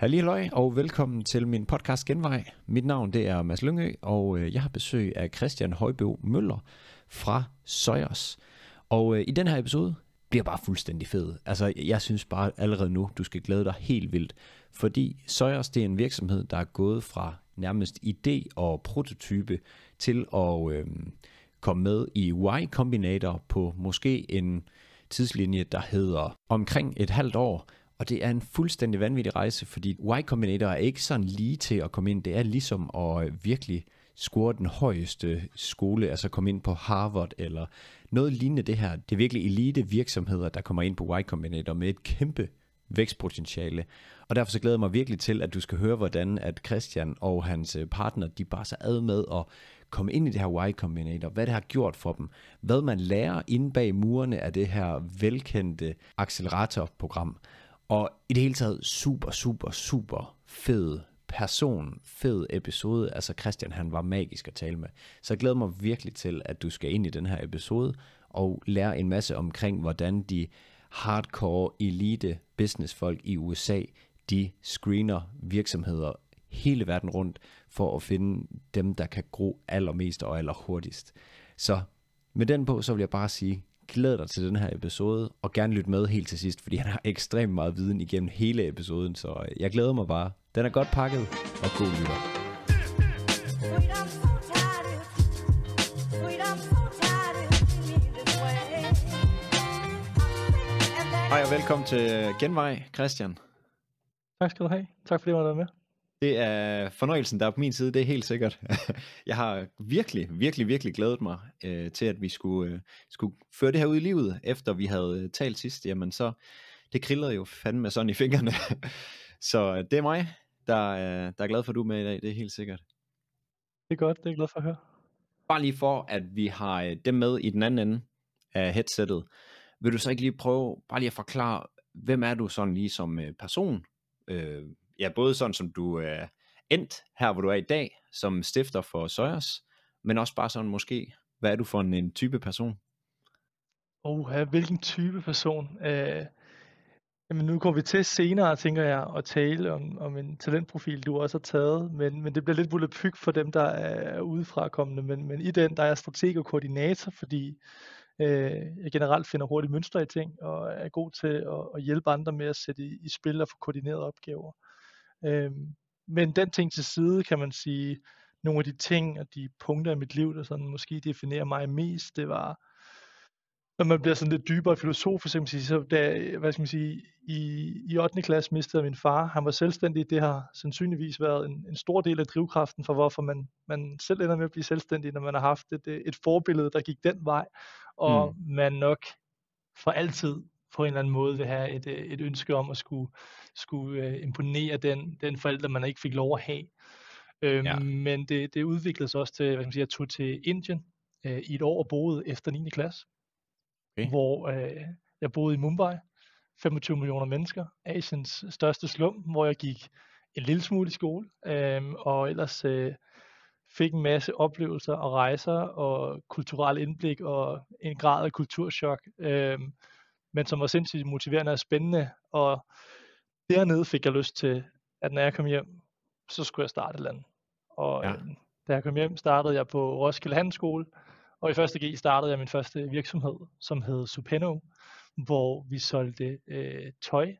Hallo og velkommen til min podcast Genvej. Mit navn det er Mads Lyngø, og øh, jeg har besøg af Christian Højbø Møller fra Søjers. Og øh, i den her episode bliver bare fuldstændig fed. Altså, jeg synes bare allerede nu, du skal glæde dig helt vildt. Fordi Søjers, det er en virksomhed, der er gået fra nærmest idé og prototype til at øh, komme med i Y Combinator på måske en tidslinje, der hedder omkring et halvt år. Og det er en fuldstændig vanvittig rejse, fordi Y Combinator er ikke sådan lige til at komme ind. Det er ligesom at øh, virkelig score den højeste skole, altså komme ind på Harvard eller noget lignende det her. Det er virkelig elite virksomheder, der kommer ind på Y Combinator med et kæmpe vækstpotentiale. Og derfor så glæder jeg mig virkelig til, at du skal høre, hvordan at Christian og hans øh, partner, de bare så ad med at komme ind i det her Y Combinator, hvad det har gjort for dem, hvad man lærer inde bag murene af det her velkendte acceleratorprogram. Og i det hele taget super, super, super fed person, fed episode. Altså Christian, han var magisk at tale med. Så jeg glæder mig virkelig til, at du skal ind i den her episode og lære en masse omkring, hvordan de hardcore elite businessfolk i USA, de screener virksomheder hele verden rundt for at finde dem, der kan gro allermest og allerhurtigst. Så med den på, så vil jeg bare sige, glæd dig til den her episode, og gerne lyt med helt til sidst, fordi han har ekstremt meget viden igennem hele episoden, så jeg glæder mig bare. Den er godt pakket, og god lytter. Hej og velkommen til Genvej, Christian. Tak skal du have. Tak fordi du var med. Det er fornøjelsen, der er på min side, det er helt sikkert. Jeg har virkelig, virkelig, virkelig glædet mig øh, til, at vi skulle, øh, skulle føre det her ud i livet, efter vi havde øh, talt sidst. Jamen så, det krillede jo fandme sådan i fingrene. så øh, det er mig, der, øh, der er glad for, at du er med i dag, det er helt sikkert. Det er godt, det er jeg glad for at høre. Bare lige for, at vi har øh, dem med i den anden ende af headsettet, vil du så ikke lige prøve, bare lige at forklare, hvem er du sådan lige som øh, person? Øh, ja, både sådan som du er endt her, hvor du er i dag, som stifter for Søjers, men også bare sådan måske, hvad er du for en, en type person? Oh, hvilken type person? Uh, jamen nu går vi til senere, tænker jeg, at tale om, om en talentprofil, du også har taget, men, men det bliver lidt volapyk for dem, der er udefrakommende, men, men i den, der er jeg strateg og koordinator, fordi uh, jeg generelt finder hurtigt mønstre i ting, og er god til at, at hjælpe andre med at sætte i, i spil og få koordineret opgaver. Øhm, men den ting til side, kan man sige, nogle af de ting og de punkter i mit liv, der sådan måske definerer mig mest, det var, når man bliver sådan lidt dybere filosofisk, kan man sige, så da, hvad skal man sige, i, i 8. klasse mistede min far. Han var selvstændig. Det har sandsynligvis været en, en stor del af drivkraften for, hvorfor man, man selv ender med at blive selvstændig, når man har haft et, et forbillede, der gik den vej, og mm. man nok for altid på en eller anden måde vil have et, et ønske om at skulle skulle øh, imponere den, den forælder, man ikke fik lov at have. Øhm, ja. Men det, det udviklede sig også til, hvad kan man sige, jeg tog til Indien øh, i et år og boede efter 9. klasse, okay. hvor øh, jeg boede i Mumbai, 25 millioner mennesker, Asiens største slum, hvor jeg gik en lille smule i skole, øh, og ellers øh, fik en masse oplevelser og rejser og kulturel indblik og en grad af kulturschok, øh, men som var sindssygt motiverende og spændende, og dernede fik jeg lyst til, at når jeg kom hjem, så skulle jeg starte et eller andet. Og ja. øh, da jeg kom hjem, startede jeg på Roskilde Handelsskole, og i første G startede jeg min første virksomhed, som hed Supeno, hvor vi solgte øh, tøj,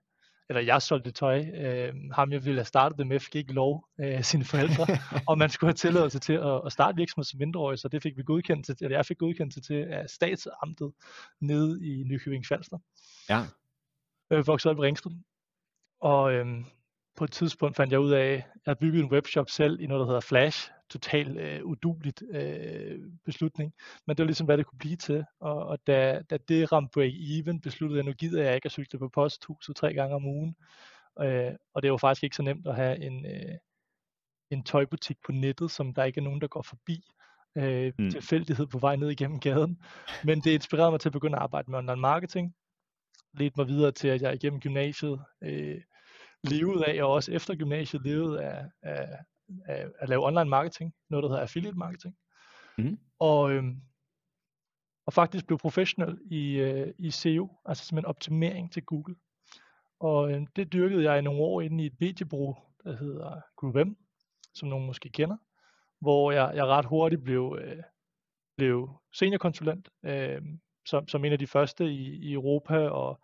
eller jeg solgte tøj. Øh, ham jeg ville have startet det med, fik ikke lov af øh, sine forældre, og man skulle have tilladelse til at, at starte virksomhed som mindreårig, så det fik vi godkendelse til, eller jeg fik godkendelse til af statsamtet nede i Nykøbing Falster. Ja. Øh, voksede op i Ringsted. Og øhm, på et tidspunkt fandt jeg ud af, at jeg byggede en webshop selv i noget, der hedder Flash. Totalt øh, uduligt øh, beslutning. Men det var ligesom, hvad det kunne blive til. Og, og da, da det ramte break-even, besluttede jeg, nu gider jeg ikke at cykle på posthuset tre gange om ugen. Øh, og det var faktisk ikke så nemt at have en, øh, en tøjbutik på nettet, som der ikke er nogen, der går forbi øh, mm. tilfældighed på vej ned igennem gaden. Men det inspirerede mig til at begynde at arbejde med online marketing. Ledte mig videre til, at jeg igennem gymnasiet øh, levede af, og også efter gymnasiet levede af, af, af at lave online marketing, noget der hedder affiliate marketing. Mm. Og, øhm, og faktisk blev professionel i, øh, i SEO, altså simpelthen optimering til Google. Og øh, det dyrkede jeg i nogle år inde i et mediebureau, der hedder Group M, som nogen måske kender, hvor jeg, jeg ret hurtigt blev, øh, blev seniorkonsulent, øh, som, som en af de første i, i Europa og,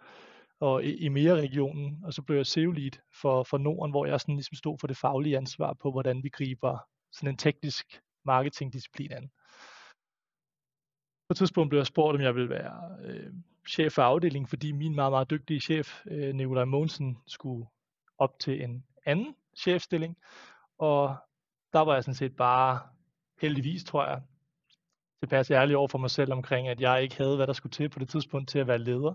og i, mere-regionen, og så blev jeg SEO-lead for, for Norden, hvor jeg sådan ligesom stod for det faglige ansvar på, hvordan vi griber sådan en teknisk marketingdisciplin an. På et tidspunkt blev jeg spurgt, om jeg ville være øh, chef for afdelingen, fordi min meget, meget dygtige chef, øh, Nikolaj Mogensen, skulle op til en anden chefstilling. Og der var jeg sådan set bare heldigvis, tror jeg, tilpas ærlig over for mig selv omkring, at jeg ikke havde, hvad der skulle til på det tidspunkt til at være leder.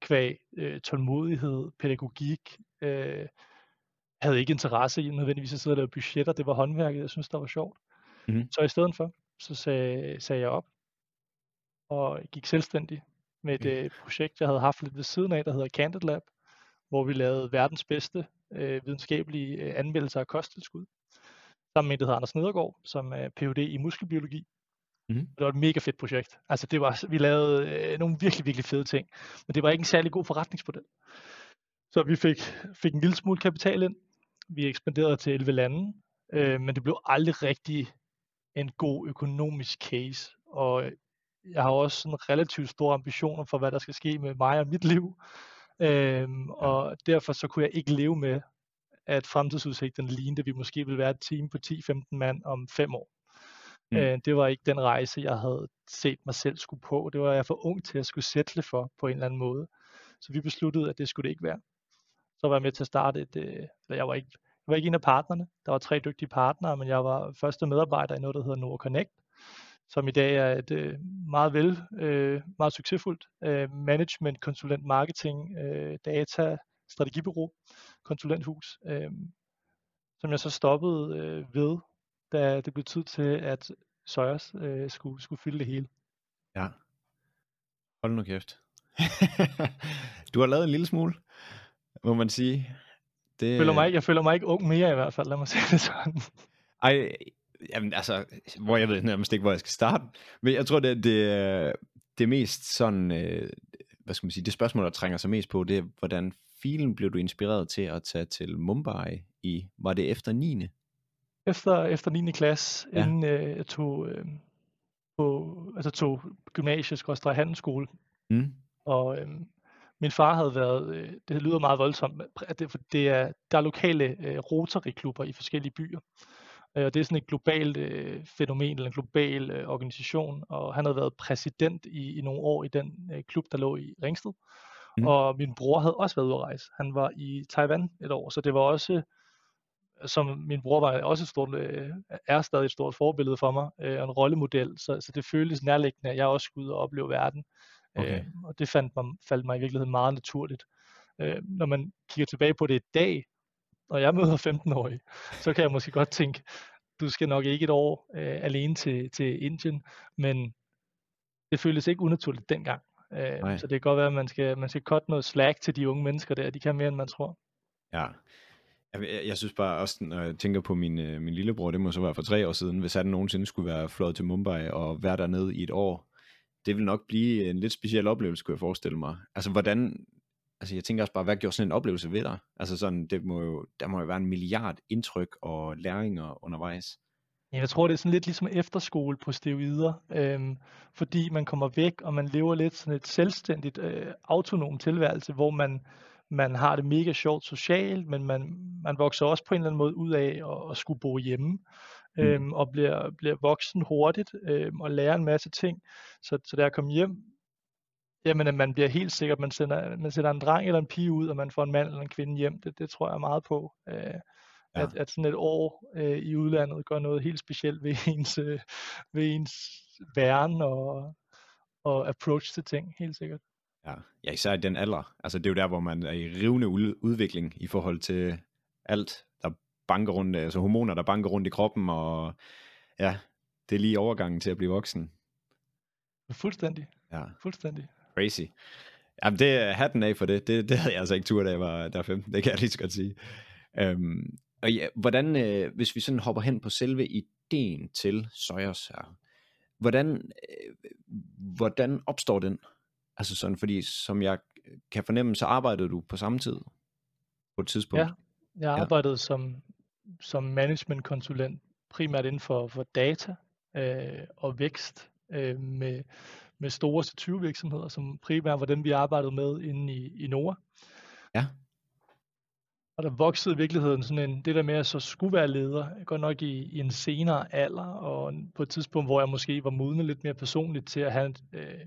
Kvæg øh, tålmodighed, pædagogik, øh, havde ikke interesse i nødvendigvis at sidde og lave budgetter. Det var håndværket, jeg synes, der var sjovt. Mm. Så i stedet for, så sagde, sagde jeg op og gik selvstændig med et mm. øh, projekt, jeg havde haft lidt ved siden af, der hedder Candid Lab, hvor vi lavede verdens bedste øh, videnskabelige øh, anmeldelser af kosttilskud. Sammen med en, der hedder Anders Nedergaard, som er Ph.D. i muskelbiologi. Mm. Det var et mega fedt projekt. Altså det var, vi lavede øh, nogle virkelig, virkelig fede ting, men det var ikke en særlig god forretningsmodel. Så vi fik, fik en lille smule kapital ind. Vi ekspanderede til 11 lande, øh, men det blev aldrig rigtig en god økonomisk case. Og jeg har også sådan relativt store ambitioner for, hvad der skal ske med mig og mit liv. Øhm, og derfor så kunne jeg ikke leve med, at fremtidsudsigten lignede, at vi måske ville være et team på 10-15 mand om fem år. Mm. Øh, det var ikke den rejse, jeg havde set mig selv skulle på. Det var jeg for ung til at skulle sætte for på en eller anden måde. Så vi besluttede, at det skulle det ikke være. Så var jeg med til at starte et, øh, eller jeg var ikke, jeg var ikke en af partnerne. Der var tre dygtige partnere, men jeg var første medarbejder i noget, der hedder Nord Connect, som i dag er et øh, meget vel, øh, meget succesfuldt øh, management, konsulent, marketing, øh, data, strategibureau, konsulenthus, øh, som jeg så stoppede øh, ved, da det blev tid til, at Søjers øh, skulle, skulle fylde det hele. Ja. Hold nu kæft. du har lavet en lille smule, må man sige. Det... Jeg, føler mig ikke, jeg føler mig ikke ung mere i hvert fald, lad mig sige det sådan. Ej, jamen altså, hvor jeg ved nærmest ikke, hvor jeg skal starte. Men jeg tror, det, det, det mest sådan, øh, hvad skal man sige, det spørgsmål, der trænger sig mest på, det er, hvordan filen blev du inspireret til at tage til Mumbai i, var det efter 9. Efter, efter 9. klasse, ja. inden øh, jeg tog, øh, på, altså tog gymnasiet, handelsskole. Mm. Og øh, min far havde været, øh, det lyder meget voldsomt, at det, det er, der er lokale øh, Rotary-klubber i forskellige byer. Øh, og det er sådan et globalt øh, fænomen, eller en global øh, organisation, og han havde været præsident i, i nogle år i den øh, klub, der lå i Ringsted. Mm. Og min bror havde også været ude at rejse. Han var i Taiwan et år, så det var også, som min bror var også et stort, øh, er stadig et stort forbillede for mig, øh, og en rollemodel, så, så det føltes nærliggende, at jeg også skulle ud og opleve verden. Okay. Øh, og det fandt mig, faldt mig i virkeligheden meget naturligt. Øh, når man kigger tilbage på det i dag, når jeg møder 15-årige, så kan jeg måske godt tænke, du skal nok ikke et år øh, alene til, til Indien, men det føles ikke unaturligt dengang. Øh, så det kan godt være, at man skal, man skal cutte noget slack til de unge mennesker der, de kan mere, end man tror. Ja, jeg, jeg synes bare også, når jeg tænker på min, øh, min lillebror, det må så være for tre år siden, hvis han nogensinde skulle være flået til Mumbai og være dernede i et år, det vil nok blive en lidt speciel oplevelse, kunne jeg forestille mig. Altså, hvordan, altså jeg tænker også bare, hvad gjorde sådan en oplevelse ved dig? Altså sådan, det må jo, der må jo være en milliard indtryk og læringer undervejs. Jeg tror, det er sådan lidt ligesom efterskole på steroider, øhm, fordi man kommer væk, og man lever lidt sådan et selvstændigt, øh, autonom tilværelse, hvor man, man har det mega sjovt socialt, men man, man vokser også på en eller anden måde ud af at, at skulle bo hjemme, mm. øhm, og bliver, bliver voksen hurtigt, øhm, og lærer en masse ting. Så, så da jeg kom hjem, jamen at man bliver helt sikkert, man sender, man sender en dreng eller en pige ud, og man får en mand eller en kvinde hjem, det, det tror jeg meget på. Øh, ja. at, at sådan et år øh, i udlandet gør noget helt specielt ved ens, øh, ved ens væren og, og approach til ting, helt sikkert. Ja. ja, især i den alder. Altså det er jo der, hvor man er i rivende udvikling i forhold til alt, der banker rundt, altså hormoner, der banker rundt i kroppen, og ja, det er lige overgangen til at blive voksen. Fuldstændig. Ja. Fuldstændig. Crazy. Jamen det er hatten af for det. Det, det havde jeg altså ikke tur, da jeg var der 15. Det kan jeg lige så godt sige. Øhm, og ja, hvordan, øh, hvis vi sådan hopper hen på selve ideen til Søjers her, hvordan, øh, hvordan opstår den? Altså sådan, fordi som jeg kan fornemme, så arbejdede du på samme tid på et tidspunkt? Ja, jeg arbejdede ja. som, som managementkonsulent primært inden for, for data øh, og vækst øh, med, med store C20 virksomheder, som primært var dem, vi arbejdede med inde i, i Nora. Ja. Og der voksede i virkeligheden sådan en, det der med at så skulle være leder, godt nok i, i en senere alder, og på et tidspunkt, hvor jeg måske var modnet lidt mere personligt til at have, øh,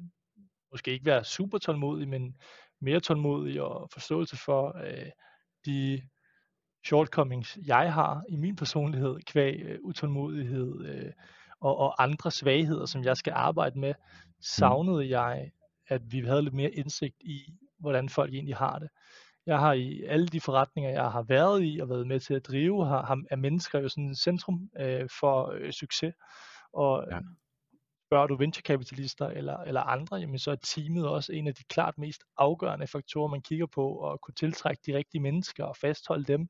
måske ikke være super tålmodig, men mere tålmodig og forståelse for øh, de shortcomings, jeg har i min personlighed, kvæg øh, utålmodighed øh, og, og andre svagheder, som jeg skal arbejde med, savnede mm. jeg, at vi havde lidt mere indsigt i, hvordan folk egentlig har det. Jeg har i alle de forretninger, jeg har været i og været med til at drive, har, har er mennesker jo sådan et centrum øh, for øh, succes. Og ja spørger du venturekapitalister eller, eller andre, jamen så er teamet også en af de klart mest afgørende faktorer, man kigger på, og kunne tiltrække de rigtige mennesker og fastholde dem,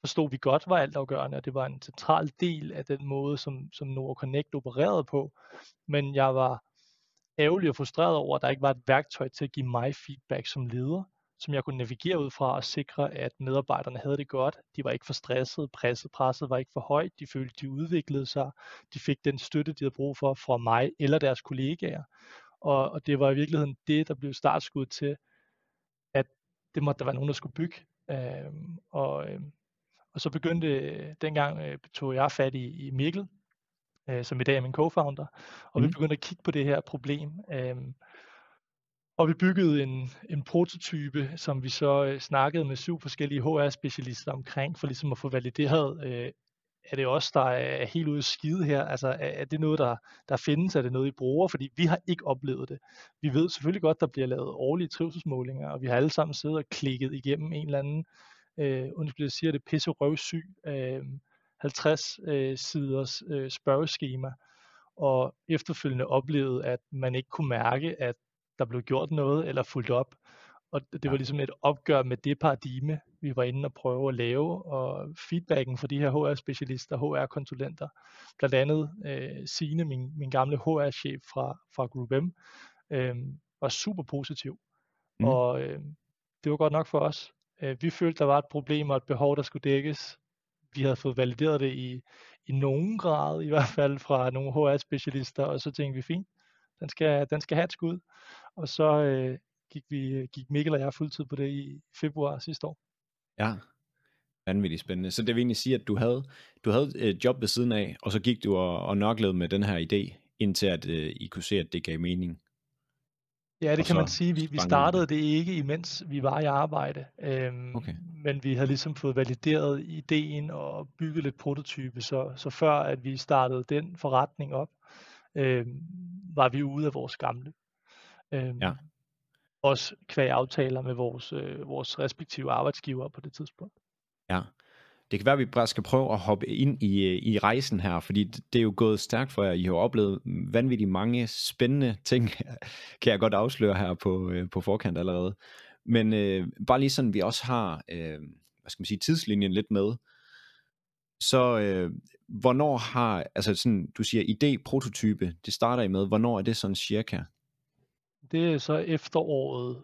forstod vi godt var altafgørende, og det var en central del af den måde, som, som Nord Connect opererede på. Men jeg var ærgerlig og frustreret over, at der ikke var et værktøj til at give mig feedback som leder som jeg kunne navigere ud fra og sikre, at medarbejderne havde det godt. De var ikke for stressede, presset, presset var ikke for højt, de følte, de udviklede sig, de fik den støtte, de havde brug for fra mig eller deres kollegaer. Og, og det var i virkeligheden det, der blev startskud til, at det måtte der være nogen, der skulle bygge. Øhm, og, øhm, og så begyndte, dengang øh, tog jeg fat i, i Mikkel, øh, som i dag er min co-founder, og mm. vi begyndte at kigge på det her problem. Øhm, og vi byggede en, en prototype, som vi så øh, snakkede med syv forskellige HR-specialister omkring, for ligesom at få valideret, øh, er det os, der er helt ude skide her? Altså, er, er det noget, der, der findes? Er det noget, I bruger? Fordi vi har ikke oplevet det. Vi ved selvfølgelig godt, der bliver lavet årlige trivselsmålinger, og vi har alle sammen siddet og klikket igennem en eller anden, øh, undskyld, jeg siger det, pisse røvsyg, øh, 50 øh, siders øh, spørgeskema, og efterfølgende oplevede, at man ikke kunne mærke, at der blev gjort noget eller fulgt op. Og det var ligesom et opgør med det paradigme, vi var inde og prøve at lave, og feedbacken fra de her HR-specialister, HR-konsulenter, blandt andet øh, Signe, min, min gamle HR-chef fra, fra Group M, øh, var super positiv. Mm. Og øh, det var godt nok for os. Øh, vi følte, der var et problem og et behov, der skulle dækkes. Vi havde fået valideret det i, i nogen grad, i hvert fald fra nogle HR-specialister, og så tænkte vi, fint, den skal, den skal have et skud. Og så øh, gik, vi, gik Mikkel og jeg fuldtid på det i februar sidste år. Ja, vanvittigt spændende. Så det vil egentlig sige, at du havde, du havde et job ved siden af, og så gik du og, og noklede med den her idé, indtil at øh, I kunne se, at det gav mening. Ja, det og kan man sige. Vi, vi startede det ikke, imens vi var i arbejde. Øhm, okay. Men vi havde ligesom fået valideret ideen og bygget lidt prototype, så, så før at vi startede den forretning op, øh, var vi ude af vores gamle. Øh, ja. Også kvæg aftaler med vores, øh, vores respektive arbejdsgiver på det tidspunkt. Ja. Det kan være, at vi bare skal prøve at hoppe ind i, øh, i rejsen her, fordi det er jo gået stærkt for jer. I har oplevet vanvittigt mange spændende ting, kan jeg godt afsløre her på, øh, på forkant allerede. Men øh, bare lige sådan, vi også har, øh, hvad skal man sige, tidslinjen lidt med. Så øh, hvornår har, altså sådan, du siger idé, prototype, det starter I med, hvornår er det sådan cirka? Det er så efteråret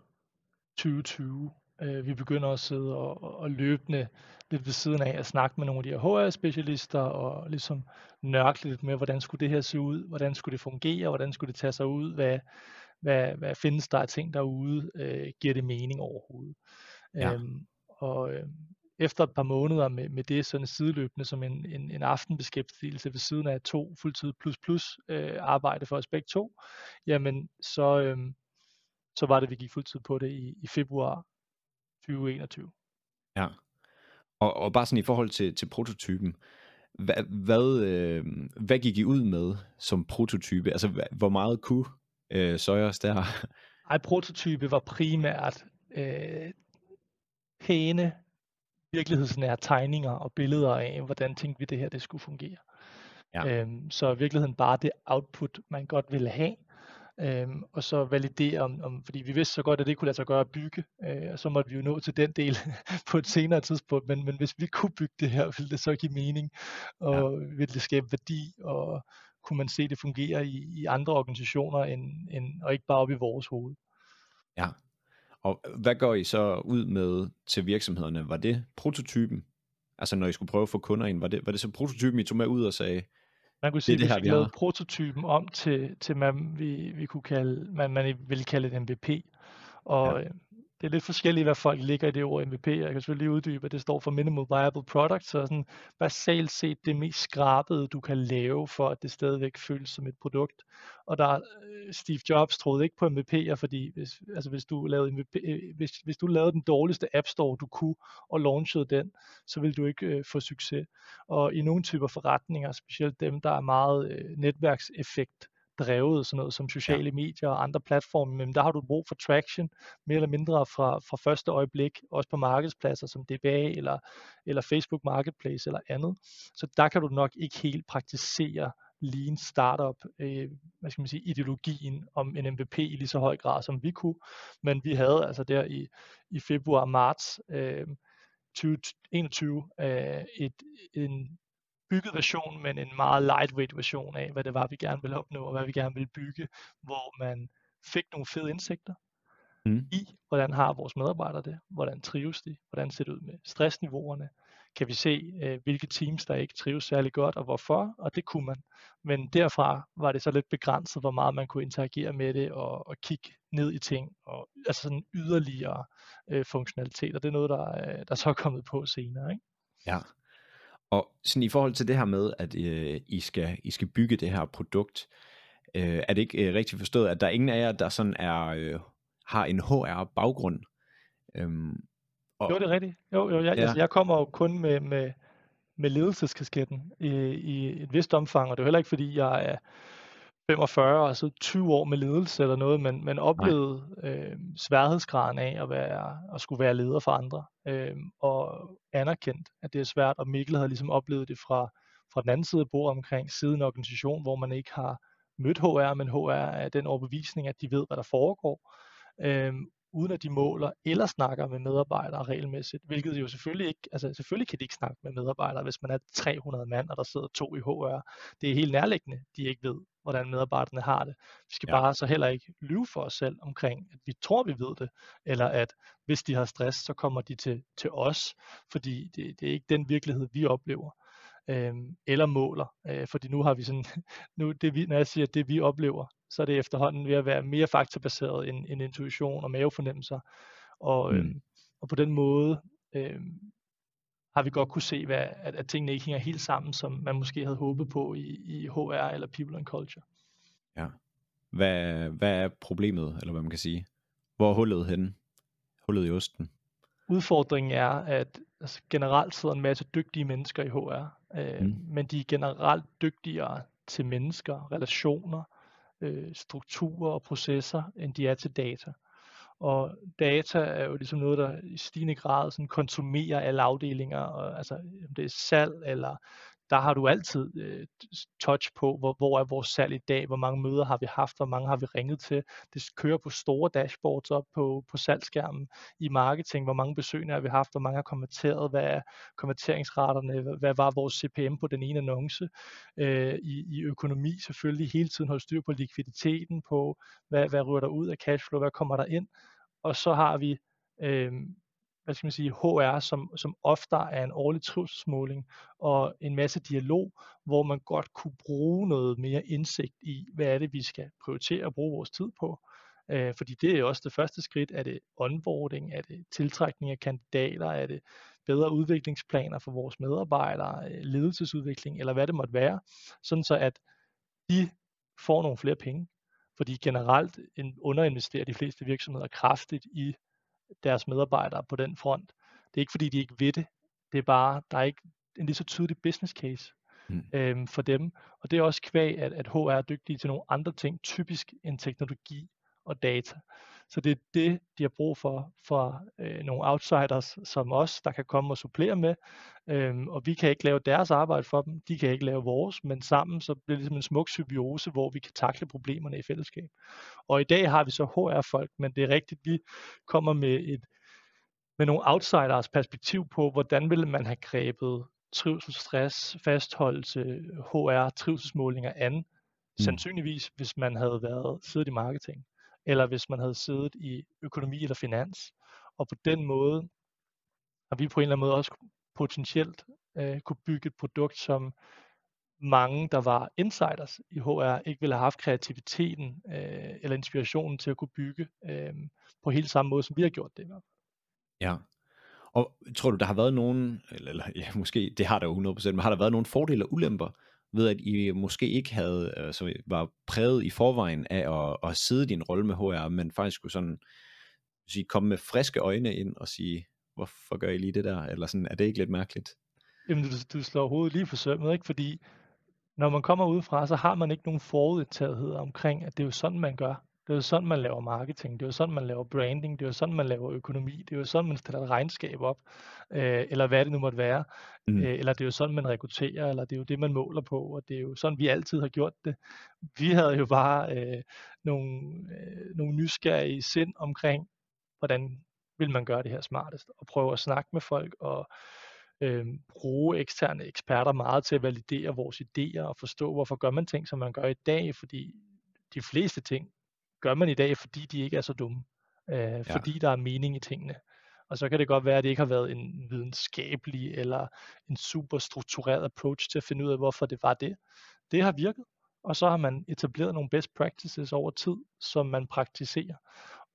2020. Øh, vi begynder at sidde og, og løbende lidt ved siden af at snakke med nogle af de her HR-specialister og ligesom nørkle lidt med, hvordan skulle det her se ud, hvordan skulle det fungere, hvordan skulle det tage sig ud, hvad, hvad, hvad findes der af ting derude, øh, giver det mening overhovedet. Ja. Øhm, og øh, efter et par måneder med, med det sådan sideløbende som en, en, en aftenbeskæftigelse ved siden af to fuldtid plus plus øh, arbejde for os begge to, jamen så, øh, så var det, vi gik fuldtid på det i, i februar 2021. Ja, og, og bare sådan i forhold til, til prototypen, hvad, hvad, øh, hvad gik I ud med som prototype? Altså, hvor meget kunne øh, Søjers der? Ej, prototype var primært øh, pæne virkelighedsnære tegninger og billeder af, hvordan tænkte vi det her, det skulle fungere. Ja. Øhm, så i virkeligheden bare det output, man godt ville have, øhm, og så validere, om, om, fordi vi vidste så godt, at det kunne lade sig gøre at bygge, øh, og så måtte vi jo nå til den del på et senere tidspunkt, men, men hvis vi kunne bygge det her, ville det så give mening, og ja. ville det skabe værdi, og kunne man se, det fungere i, i andre organisationer, end, end, og ikke bare op i vores hoved. Ja, Og hvad går I så ud med til virksomhederne? Var det prototypen? Altså når I skulle prøve at få kunder ind, var det, var det så prototypen, I tog med ud og sagde, man kunne sige, at vi fik lavet prototypen om til, til man, vi, vi kunne kalde, man, man ville kalde et MVP. Og ja. Det er lidt forskelligt, hvad folk ligger i det ord MVP. Jeg kan selvfølgelig uddybe, at det står for Minimal Viable Product, så sådan basalt set det mest skrabede, du kan lave, for at det stadigvæk føles som et produkt. Og der øh, Steve Jobs troede ikke på MVP'er, fordi hvis, altså hvis, du lavede MVP, øh, hvis, hvis du lavede den dårligste App Store, du kunne, og launchede den, så ville du ikke øh, få succes. Og i nogle typer forretninger, specielt dem, der er meget øh, netværkseffekt, drevet, sådan noget som sociale ja. medier og andre platforme, men der har du brug for traction, mere eller mindre fra, fra første øjeblik, også på markedspladser som DBA eller, eller Facebook Marketplace eller andet. Så der kan du nok ikke helt praktisere lean startup, øh, hvad skal man sige, ideologien om en MVP i lige så høj grad, som vi kunne. Men vi havde altså der i, i februar marts øh, 2021 øh, et, en bygget version, men en meget lightweight version af, hvad det var, vi gerne ville opnå, og hvad vi gerne ville bygge, hvor man fik nogle fede indsigter mm. i, hvordan har vores medarbejdere det, hvordan trives de, hvordan ser det ud med stressniveauerne, kan vi se, øh, hvilke teams, der ikke trives særlig godt, og hvorfor, og det kunne man. Men derfra var det så lidt begrænset, hvor meget man kunne interagere med det, og, og kigge ned i ting, og altså sådan yderligere øh, funktionalitet, og det er noget, der, øh, der så er kommet på senere. Ikke? Ja, og sådan i forhold til det her med, at øh, I, skal, I skal bygge det her produkt, øh, er det ikke øh, rigtigt forstået, at der er ingen af jer, der sådan er, øh, har en HR-baggrund? Øhm, og, jo, det er rigtigt. Jo, jo jeg, ja. altså, jeg kommer jo kun med, med, med ledelseskasketten i, i et vist omfang, og det er heller ikke, fordi jeg er 45 og så 20 år med ledelse eller noget, men, men oplevede øh, sværhedsgraden af at, være, at skulle være leder for andre, øh, og anerkendt, at det er svært, og Mikkel havde ligesom oplevet det fra, fra den anden side af bordet omkring siden organisation, hvor man ikke har mødt HR, men HR er den overbevisning, at de ved, hvad der foregår, øh, uden at de måler eller snakker med medarbejdere regelmæssigt, hvilket jo selvfølgelig ikke, altså selvfølgelig kan de ikke snakke med medarbejdere, hvis man er 300 mand, og der sidder to i HR. Det er helt nærliggende, de ikke ved, hvordan medarbejderne har det. Vi skal ja. bare så heller ikke lyve for os selv omkring, at vi tror, vi ved det, eller at hvis de har stress, så kommer de til, til os, fordi det, det er ikke den virkelighed, vi oplever øh, eller måler. Øh, fordi nu har vi sådan, nu det vi, når jeg siger, det vi oplever, så er det efterhånden ved at være mere faktabaseret end, end intuition og mavefornemmelser. Og, mm. øh, og på den måde øh, har vi godt kunne se, hvad, at, at tingene ikke hænger helt sammen, som man måske havde håbet på i, i HR eller People and Culture. Ja. Hvad, hvad er problemet, eller hvad man kan sige? Hvor er hullet henne? Hullet i osten? Udfordringen er, at altså, generelt sidder en masse dygtige mennesker i HR, øh, mm. men de er generelt dygtigere til mennesker, relationer, øh, strukturer og processer, end de er til data. Og data er jo ligesom noget, der i stigende grad sådan konsumerer alle afdelinger, og, altså om det er salg eller der har du altid øh, touch på, hvor, hvor er vores salg i dag, hvor mange møder har vi haft, hvor mange har vi ringet til. Det kører på store dashboards op på, på salgsskærmen i marketing, hvor mange besøgende har vi haft, hvor mange har konverteret, hvad er konverteringsraterne, hvad, var vores CPM på den ene annonce. Øh, i, I økonomi selvfølgelig hele tiden holde styr på likviditeten, på hvad, hvad rører der ud af cashflow, hvad kommer der ind. Og så har vi øh, hvad skal man sige, HR, som, som ofte er en årlig trivselsmåling og en masse dialog, hvor man godt kunne bruge noget mere indsigt i, hvad er det, vi skal prioritere at bruge vores tid på. Øh, fordi det er også det første skridt. Er det onboarding? Er det tiltrækning af kandidater? Er det bedre udviklingsplaner for vores medarbejdere? Øh, ledelsesudvikling? Eller hvad det måtte være? Sådan så at de får nogle flere penge. Fordi generelt underinvesterer de fleste virksomheder kraftigt i deres medarbejdere på den front. Det er ikke fordi, de ikke ved det. Det er bare, der er ikke en lige så tydelig business case mm. øhm, for dem. Og det er også kvæg, at, at HR er dygtige til nogle andre ting, typisk en teknologi og data. Så det er det, de har brug for, for øh, nogle outsiders som os, der kan komme og supplere med. Øhm, og vi kan ikke lave deres arbejde for dem, de kan ikke lave vores, men sammen så bliver det ligesom en smuk symbiose, hvor vi kan takle problemerne i fællesskab. Og i dag har vi så HR-folk, men det er rigtigt, vi kommer med et med nogle outsiders perspektiv på, hvordan ville man have grebet trivsel, stress, fastholdelse, HR, trivselsmålinger an, mm. sandsynligvis, hvis man havde været siddet i marketing eller hvis man havde siddet i økonomi eller finans. Og på den måde har vi på en eller anden måde også potentielt øh, kunne bygge et produkt, som mange, der var insiders i HR, ikke ville have haft kreativiteten øh, eller inspirationen til at kunne bygge øh, på helt samme måde, som vi har gjort det. Ja. Og tror du, der har været nogen, eller, eller ja, måske, det har der jo 100%, men har der været nogen fordele og ulemper ved, at I måske ikke havde, øh, altså var præget i forvejen af at, at sidde i din rolle med HR, men faktisk skulle sådan sige, komme med friske øjne ind og sige, hvorfor gør I lige det der? Eller sådan, er det ikke lidt mærkeligt? Jamen, du, du slår hovedet lige for sømmet, ikke? Fordi når man kommer udefra, så har man ikke nogen forudtagethed omkring, at det er jo sådan, man gør. Det er jo sådan, man laver marketing. Det er jo sådan, man laver branding. Det er jo sådan, man laver økonomi. Det er jo sådan, man stiller et regnskab op. Øh, eller hvad det nu måtte være. Mm. Øh, eller det er jo sådan, man rekrutterer. Eller det er jo det, man måler på. Og det er jo sådan, vi altid har gjort det. Vi havde jo bare øh, nogle, øh, nogle nysgerrige sind omkring, hvordan vil man gøre det her smartest. Og prøve at snakke med folk og øh, bruge eksterne eksperter meget til at validere vores idéer og forstå, hvorfor gør man ting, som man gør i dag, fordi de fleste ting gør man i dag, fordi de ikke er så dumme, øh, ja. fordi der er mening i tingene. Og så kan det godt være, at det ikke har været en videnskabelig eller en super struktureret approach til at finde ud af, hvorfor det var det. Det har virket, og så har man etableret nogle best practices over tid, som man praktiserer.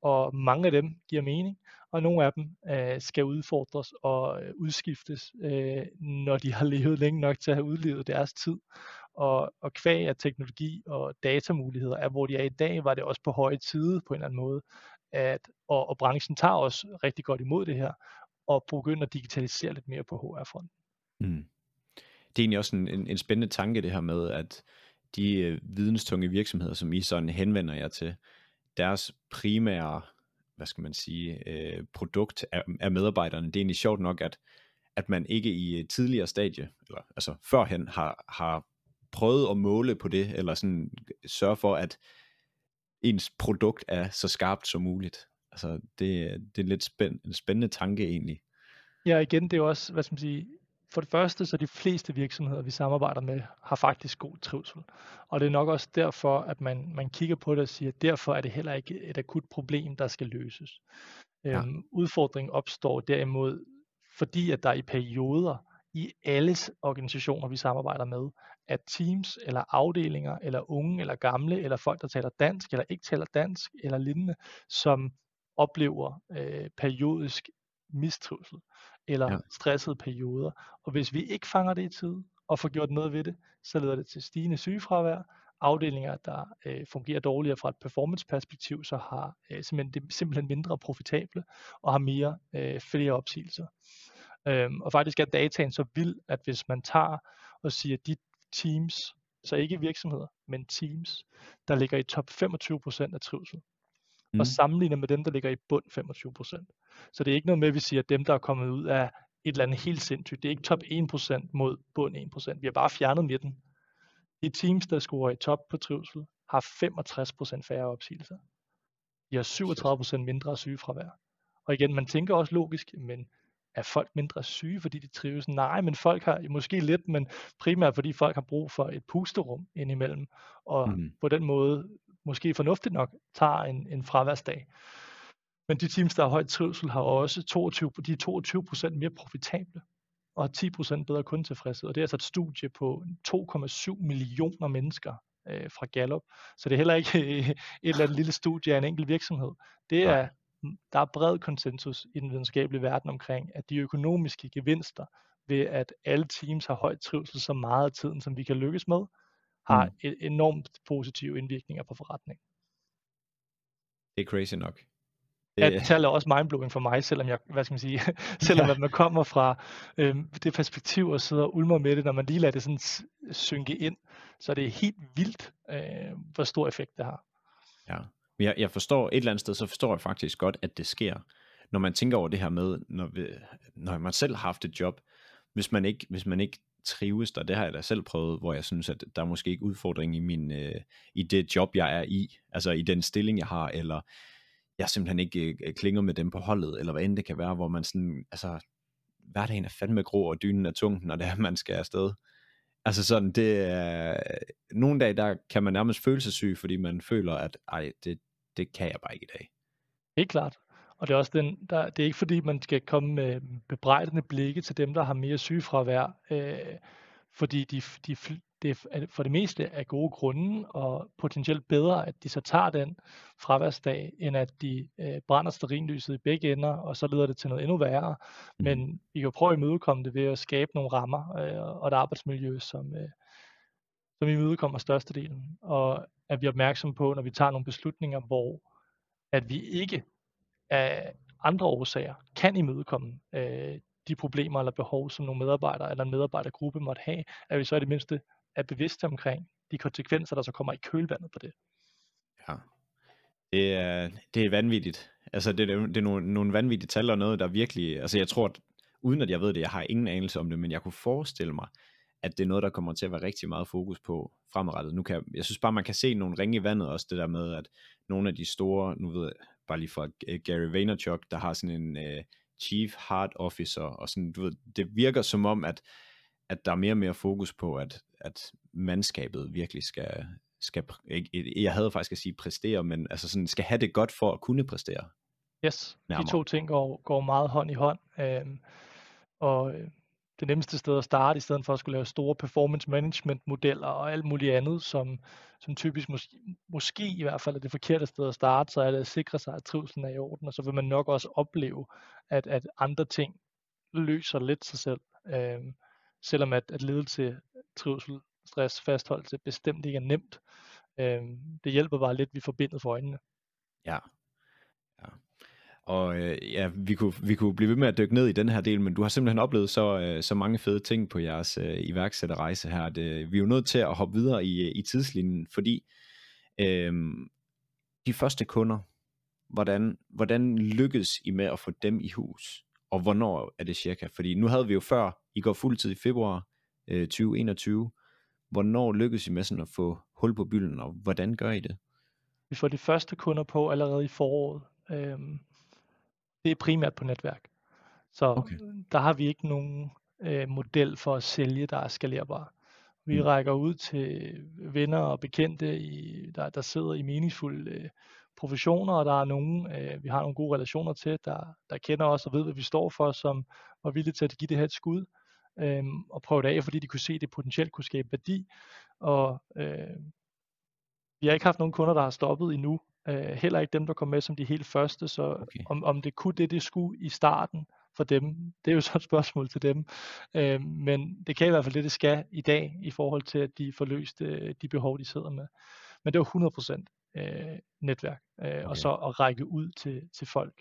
Og mange af dem giver mening, og nogle af dem øh, skal udfordres og øh, udskiftes, øh, når de har levet længe nok til at have udlevet deres tid. Og, og kvæg af teknologi og datamuligheder er, hvor de er i dag, var det også på høje tid på en eller anden måde. At, og, og branchen tager også rigtig godt imod det her, og begynder at digitalisere lidt mere på HR-fronten. Mm. Det er egentlig også en, en, en spændende tanke det her med, at de øh, videnstunge virksomheder, som I sådan henvender jer til, deres primære hvad skal man sige, øh, produkt af, af medarbejderne. Det er egentlig sjovt nok, at, at man ikke i et tidligere stadie, eller altså førhen, har, har prøvet at måle på det, eller sådan sørge for, at ens produkt er så skarpt som muligt. Altså, det, det er lidt spænd, en spændende tanke egentlig. Ja, igen, det er også, hvad skal man sige, for det første, så de fleste virksomheder, vi samarbejder med, har faktisk god trivsel. Og det er nok også derfor, at man, man kigger på det og siger, at derfor er det heller ikke et akut problem, der skal løses. Ja. Øhm, udfordringen opstår derimod, fordi at der i perioder i alle organisationer, vi samarbejder med, at teams eller afdelinger, eller unge eller gamle, eller folk, der taler dansk eller ikke taler dansk, eller lignende, som oplever øh, periodisk mistrivsel eller ja. stressede perioder. Og hvis vi ikke fanger det i tid og får gjort noget ved det, så leder det til stigende sygefravær, afdelinger, der øh, fungerer dårligere fra et performance-perspektiv, så har øh, simpelthen, det er simpelthen mindre profitable og har mere øh, flere opsigelser. Øhm, og faktisk er dataen så vild, at hvis man tager og siger, at de teams, så ikke virksomheder, men teams, der ligger i top 25% af trivsel, mm. og sammenligner med dem, der ligger i bund 25%. Så det er ikke noget med, at vi siger, at dem, der er kommet ud af et eller andet helt sindssygt, det er ikke top 1% mod bund 1%. Vi har bare fjernet midten. De teams, der scorer i top på trivsel, har 65% færre opsigelser. De har 37% mindre sygefravær. Og igen, man tænker også logisk, men er folk mindre syge, fordi de trives? Nej, men folk har måske lidt, men primært fordi folk har brug for et pusterum indimellem, og mm. på den måde måske fornuftigt nok tager en, en fraværsdag. Men de teams, der har højt trivsel, har også 22, de er 22% mere profitable og 10% bedre kundetilfredshed. Og det er altså et studie på 2,7 millioner mennesker øh, fra Gallup. Så det er heller ikke et eller andet lille studie af en enkelt virksomhed. Det er, der er bred konsensus i den videnskabelige verden omkring, at de økonomiske gevinster ved, at alle teams har højt trivsel så meget af tiden, som vi kan lykkes med, har mm. et enormt positive indvirkninger på forretningen. Det er crazy nok. Det... Ja, tal er også mindblowing for mig, selvom jeg, hvad skal man sige, selvom ja. at man kommer fra øh, det perspektiv og sidder og ulmer med det, når man lige lader det sådan synke ind, så det er helt vildt, øh, hvor stor effekt det har. Ja, jeg, jeg forstår et eller andet sted, så forstår jeg faktisk godt, at det sker, når man tænker over det her med, når, vi, når man selv har haft et job, hvis man ikke, hvis man ikke trives der, det har jeg da selv prøvet, hvor jeg synes, at der er måske ikke udfordring i, min, øh, i det job, jeg er i, altså i den stilling, jeg har, eller jeg simpelthen ikke øh, klinger med dem på holdet, eller hvad end det kan være, hvor man sådan, altså, hverdagen er fandme grå, og dynen er tung, når det er, man skal afsted. Altså sådan, det er, nogle dage, der kan man nærmest føle sig syg, fordi man føler, at ej, det, det kan jeg bare ikke i dag. Helt klart. Og det er også den, der, det er ikke fordi, man skal komme med bebrejdende blikke til dem, der har mere sygefravær, øh, fordi de, de, det er for det meste af gode grunde, og potentielt bedre, at de så tager den fraværsdag, end at de øh, brænder sterinlyset i begge ender, og så leder det til noget endnu værre. Mm. Men vi kan prøve at imødekomme det ved at skabe nogle rammer øh, og et arbejdsmiljø, som, øh, som imødekommer størstedelen. Og at vi er opmærksomme på, når vi tager nogle beslutninger, hvor at vi ikke af andre årsager kan imødekomme øh, de problemer eller behov, som nogle medarbejdere eller en medarbejdergruppe måtte have, at vi så i det mindste er bevidste omkring de konsekvenser, der så kommer i kølvandet på det. Ja, det er, det er vanvittigt. Altså, det, det er nogle, nogle vanvittige tal og noget, der virkelig... Altså, jeg tror, at, uden at jeg ved det, jeg har ingen anelse om det, men jeg kunne forestille mig, at det er noget, der kommer til at være rigtig meget fokus på fremadrettet. Nu kan jeg, jeg synes bare, man kan se nogle ringe i vandet også, det der med, at nogle af de store, nu ved jeg, bare lige fra Gary Vaynerchuk, der har sådan en uh, chief heart officer, og sådan, du ved, det virker som om, at, at der er mere og mere fokus på, at, at mandskabet virkelig skal, skal ikke, jeg havde faktisk at sige præstere, men altså sådan, skal have det godt for at kunne præstere. Yes, nærmere. de to ting går, går meget hånd i hånd, øhm, og øh, det nemmeste sted at starte, i stedet for at skulle lave store performance management modeller og alt muligt andet, som, som typisk mås- måske i hvert fald er det forkerte sted at starte, så er det at sikre sig, at trivselen er i orden, og så vil man nok også opleve, at, at andre ting løser lidt sig selv. øh, selvom at, at ledelse, trivsel, stress, fastholdelse bestemt ikke er nemt. Øh, det hjælper bare lidt, vi forbindet for øjnene. Ja. Og øh, ja, vi kunne, vi kunne blive ved med at dykke ned i den her del, men du har simpelthen oplevet så, øh, så mange fede ting på jeres øh, iværksætterrejse her, at øh, vi er jo nødt til at hoppe videre i, øh, i tidslinjen, fordi øh, de første kunder, hvordan, hvordan lykkedes I med at få dem i hus? Og hvornår er det cirka? Fordi nu havde vi jo før, I går fuldtid i februar øh, 2021. Hvornår lykkedes I med sådan at få hul på bylden, og hvordan gør I det? Vi får de første kunder på allerede i foråret. Øhm, det er primært på netværk. Så okay. der har vi ikke nogen øh, model for at sælge, der er skalerbar. Vi mm. rækker ud til venner og bekendte, i, der, der sidder i meningsfulde øh, professioner, og der er nogen, øh, vi har nogle gode relationer til, der, der kender os og ved, hvad vi står for, som var villige til at give det her et skud øh, og prøve det af, fordi de kunne se, at det potentielt kunne skabe værdi. Og øh, vi har ikke haft nogen kunder, der har stoppet endnu, Øh, heller ikke dem, der kom med som de helt første, så okay. om, om det kunne det, det skulle i starten for dem, det er jo så et spørgsmål til dem. Øh, men det kan i hvert fald det, det skal i dag, i forhold til, at de får løst øh, de behov, de sidder med. Men det var 100% øh, netværk, øh, okay. og så at række ud til, til folk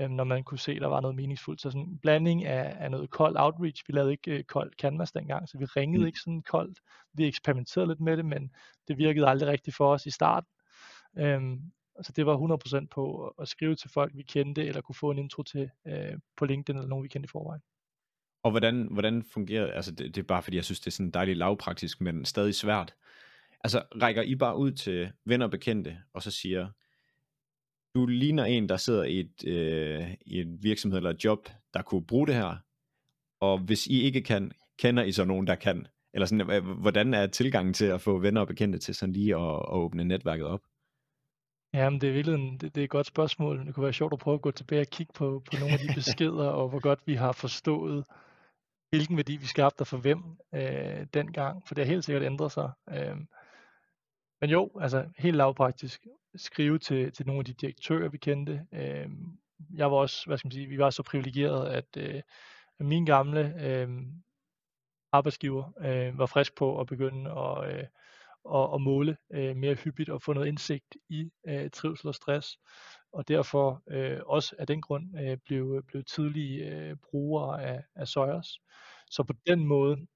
øh, når man kunne se, at der var noget meningsfuldt. Så sådan en blanding af, af noget kold outreach. Vi lavede ikke øh, kold canvas dengang, så vi ringede mm. ikke sådan koldt. Vi eksperimenterede lidt med det, men det virkede aldrig rigtigt for os i starten. Øhm, så det var 100% på at skrive til folk, vi kendte, eller kunne få en intro til øh, på LinkedIn, eller nogen, vi kendte i forvejen. Og hvordan, hvordan fungerer? Altså det, det er bare fordi, jeg synes, det er sådan dejligt lavpraktisk, men stadig svært. Altså rækker I bare ud til venner og bekendte, og så siger, du ligner en, der sidder i et, øh, i et virksomhed eller et job, der kunne bruge det her, og hvis I ikke kan, kender I så nogen, der kan? Eller sådan, øh, hvordan er tilgangen til at få venner og bekendte til sådan lige at, at åbne netværket op? Ja, men det er virkelig en, det, det er et godt spørgsmål. Det kunne være sjovt at prøve at gå tilbage og kigge på, på nogle af de beskeder, og hvor godt vi har forstået, hvilken værdi vi skabte og for hvem øh, dengang, for det har helt sikkert ændret sig. Øh, men jo, altså helt lavpraktisk, skrive til, til nogle af de direktører, vi kendte. Øh, jeg var også, hvad skal man sige, vi var så privilegeret, at øh, min gamle øh, arbejdsgiver øh, var frisk på at begynde at, øh, og, og måle øh, mere hyppigt og få noget indsigt i øh, trivsel og stress. Og derfor øh, også af den grund øh, blev, blev tidlige øh, brugere af, af Søjers. Så på den måde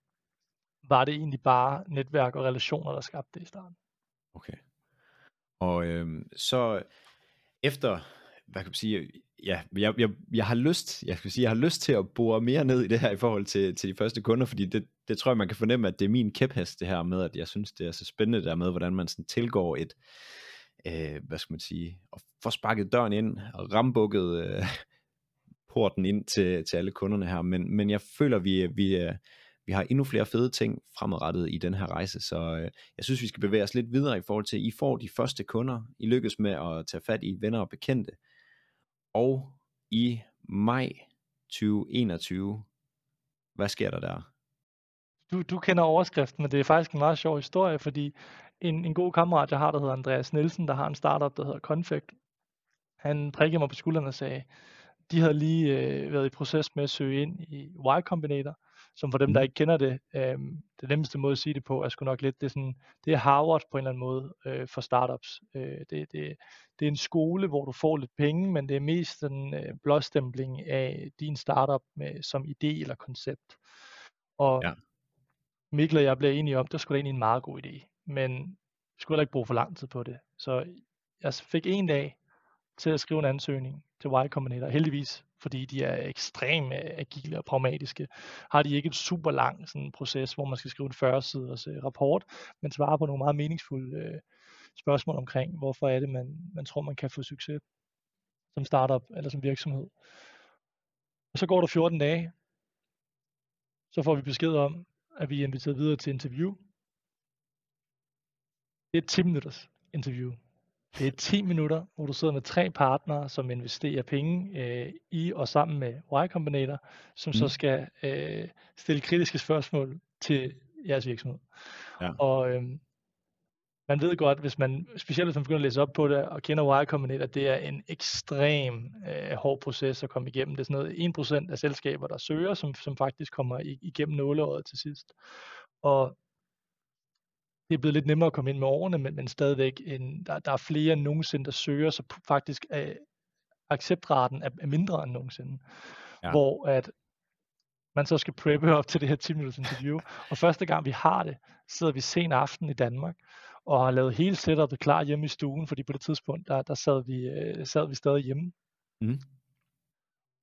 var det egentlig bare netværk og relationer, der skabte det i starten. Okay. Og øh, så efter, hvad kan man sige, ja, jeg, jeg, jeg har lyst, jeg skal sige, jeg har lyst til at bore mere ned i det her i forhold til, til de første kunder, fordi det, det tror jeg, man kan fornemme, at det er min kæphest det her med, at jeg synes, det er så spændende der med, hvordan man sådan tilgår et, øh, hvad skal man sige, og får sparket døren ind og rambukket øh, porten ind til, til alle kunderne her, men, men jeg føler, vi, vi, øh, vi har endnu flere fede ting fremadrettet i den her rejse, så øh, jeg synes, vi skal bevæge os lidt videre i forhold til, at I får de første kunder, I lykkes med at tage fat i venner og bekendte, og i maj 2021, hvad sker der der? Du, du kender overskriften, men det er faktisk en meget sjov historie, fordi en, en god kammerat, jeg har, der hedder Andreas Nielsen, der har en startup, der hedder Confect, han prikkede mig på skulderen og sagde, de havde lige øh, været i proces med at søge ind i Y Combinator, som for dem, der mm. ikke kender det, øh, det nemmeste måde at sige det på, er sgu nok lidt, det er, sådan, det er Harvard på en eller anden måde øh, for startups. Øh, det, det, det er en skole, hvor du får lidt penge, men det er mest en øh, blåstempling af din startup med, som idé eller koncept. Og ja. Mikkel og jeg blev enige om, det skulle egentlig en meget god idé, men vi skulle heller ikke bruge for lang tid på det. Så jeg fik en dag til at skrive en ansøgning til Y Combinator. Heldigvis, fordi de er ekstremt øh, agile og pragmatiske, har de ikke en super lang sådan, proces, hvor man skal skrive en 40-siders uh, øh, rapport, men svare på nogle meget meningsfulde uh, spørgsmål omkring, hvorfor er det, man, man tror, man kan få succes som startup eller som virksomhed. Og så går der 14 dage, så får vi besked om, at vi er inviteret videre til interview. Det er et 10 minutters interview. Det er 10 minutter, hvor du sidder med tre partnere, som investerer penge øh, i og sammen med Y Combinator, som mm. så skal øh, stille kritiske spørgsmål til jeres virksomhed. Ja. Og øh, man ved godt, hvis man, specielt hvis man begynder at læse op på det og kender Y Combinator, det er en ekstrem øh, hård proces at komme igennem. Det er sådan noget 1% af selskaber, der søger, som, som faktisk kommer igennem nåleåret til sidst. Og det er blevet lidt nemmere at komme ind med årene, men, men stadigvæk, en, der, der er flere end nogensinde, der søger, så faktisk er acceptraten er, er mindre end nogensinde. Ja. Hvor at man så skal preppe op til det her 10 minutters interview. Og første gang vi har det, sidder vi sen aften i Danmark, og har lavet hele setupet klar hjemme i stuen, fordi på det tidspunkt, der, der sad, vi, øh, sad vi stadig hjemme. Mm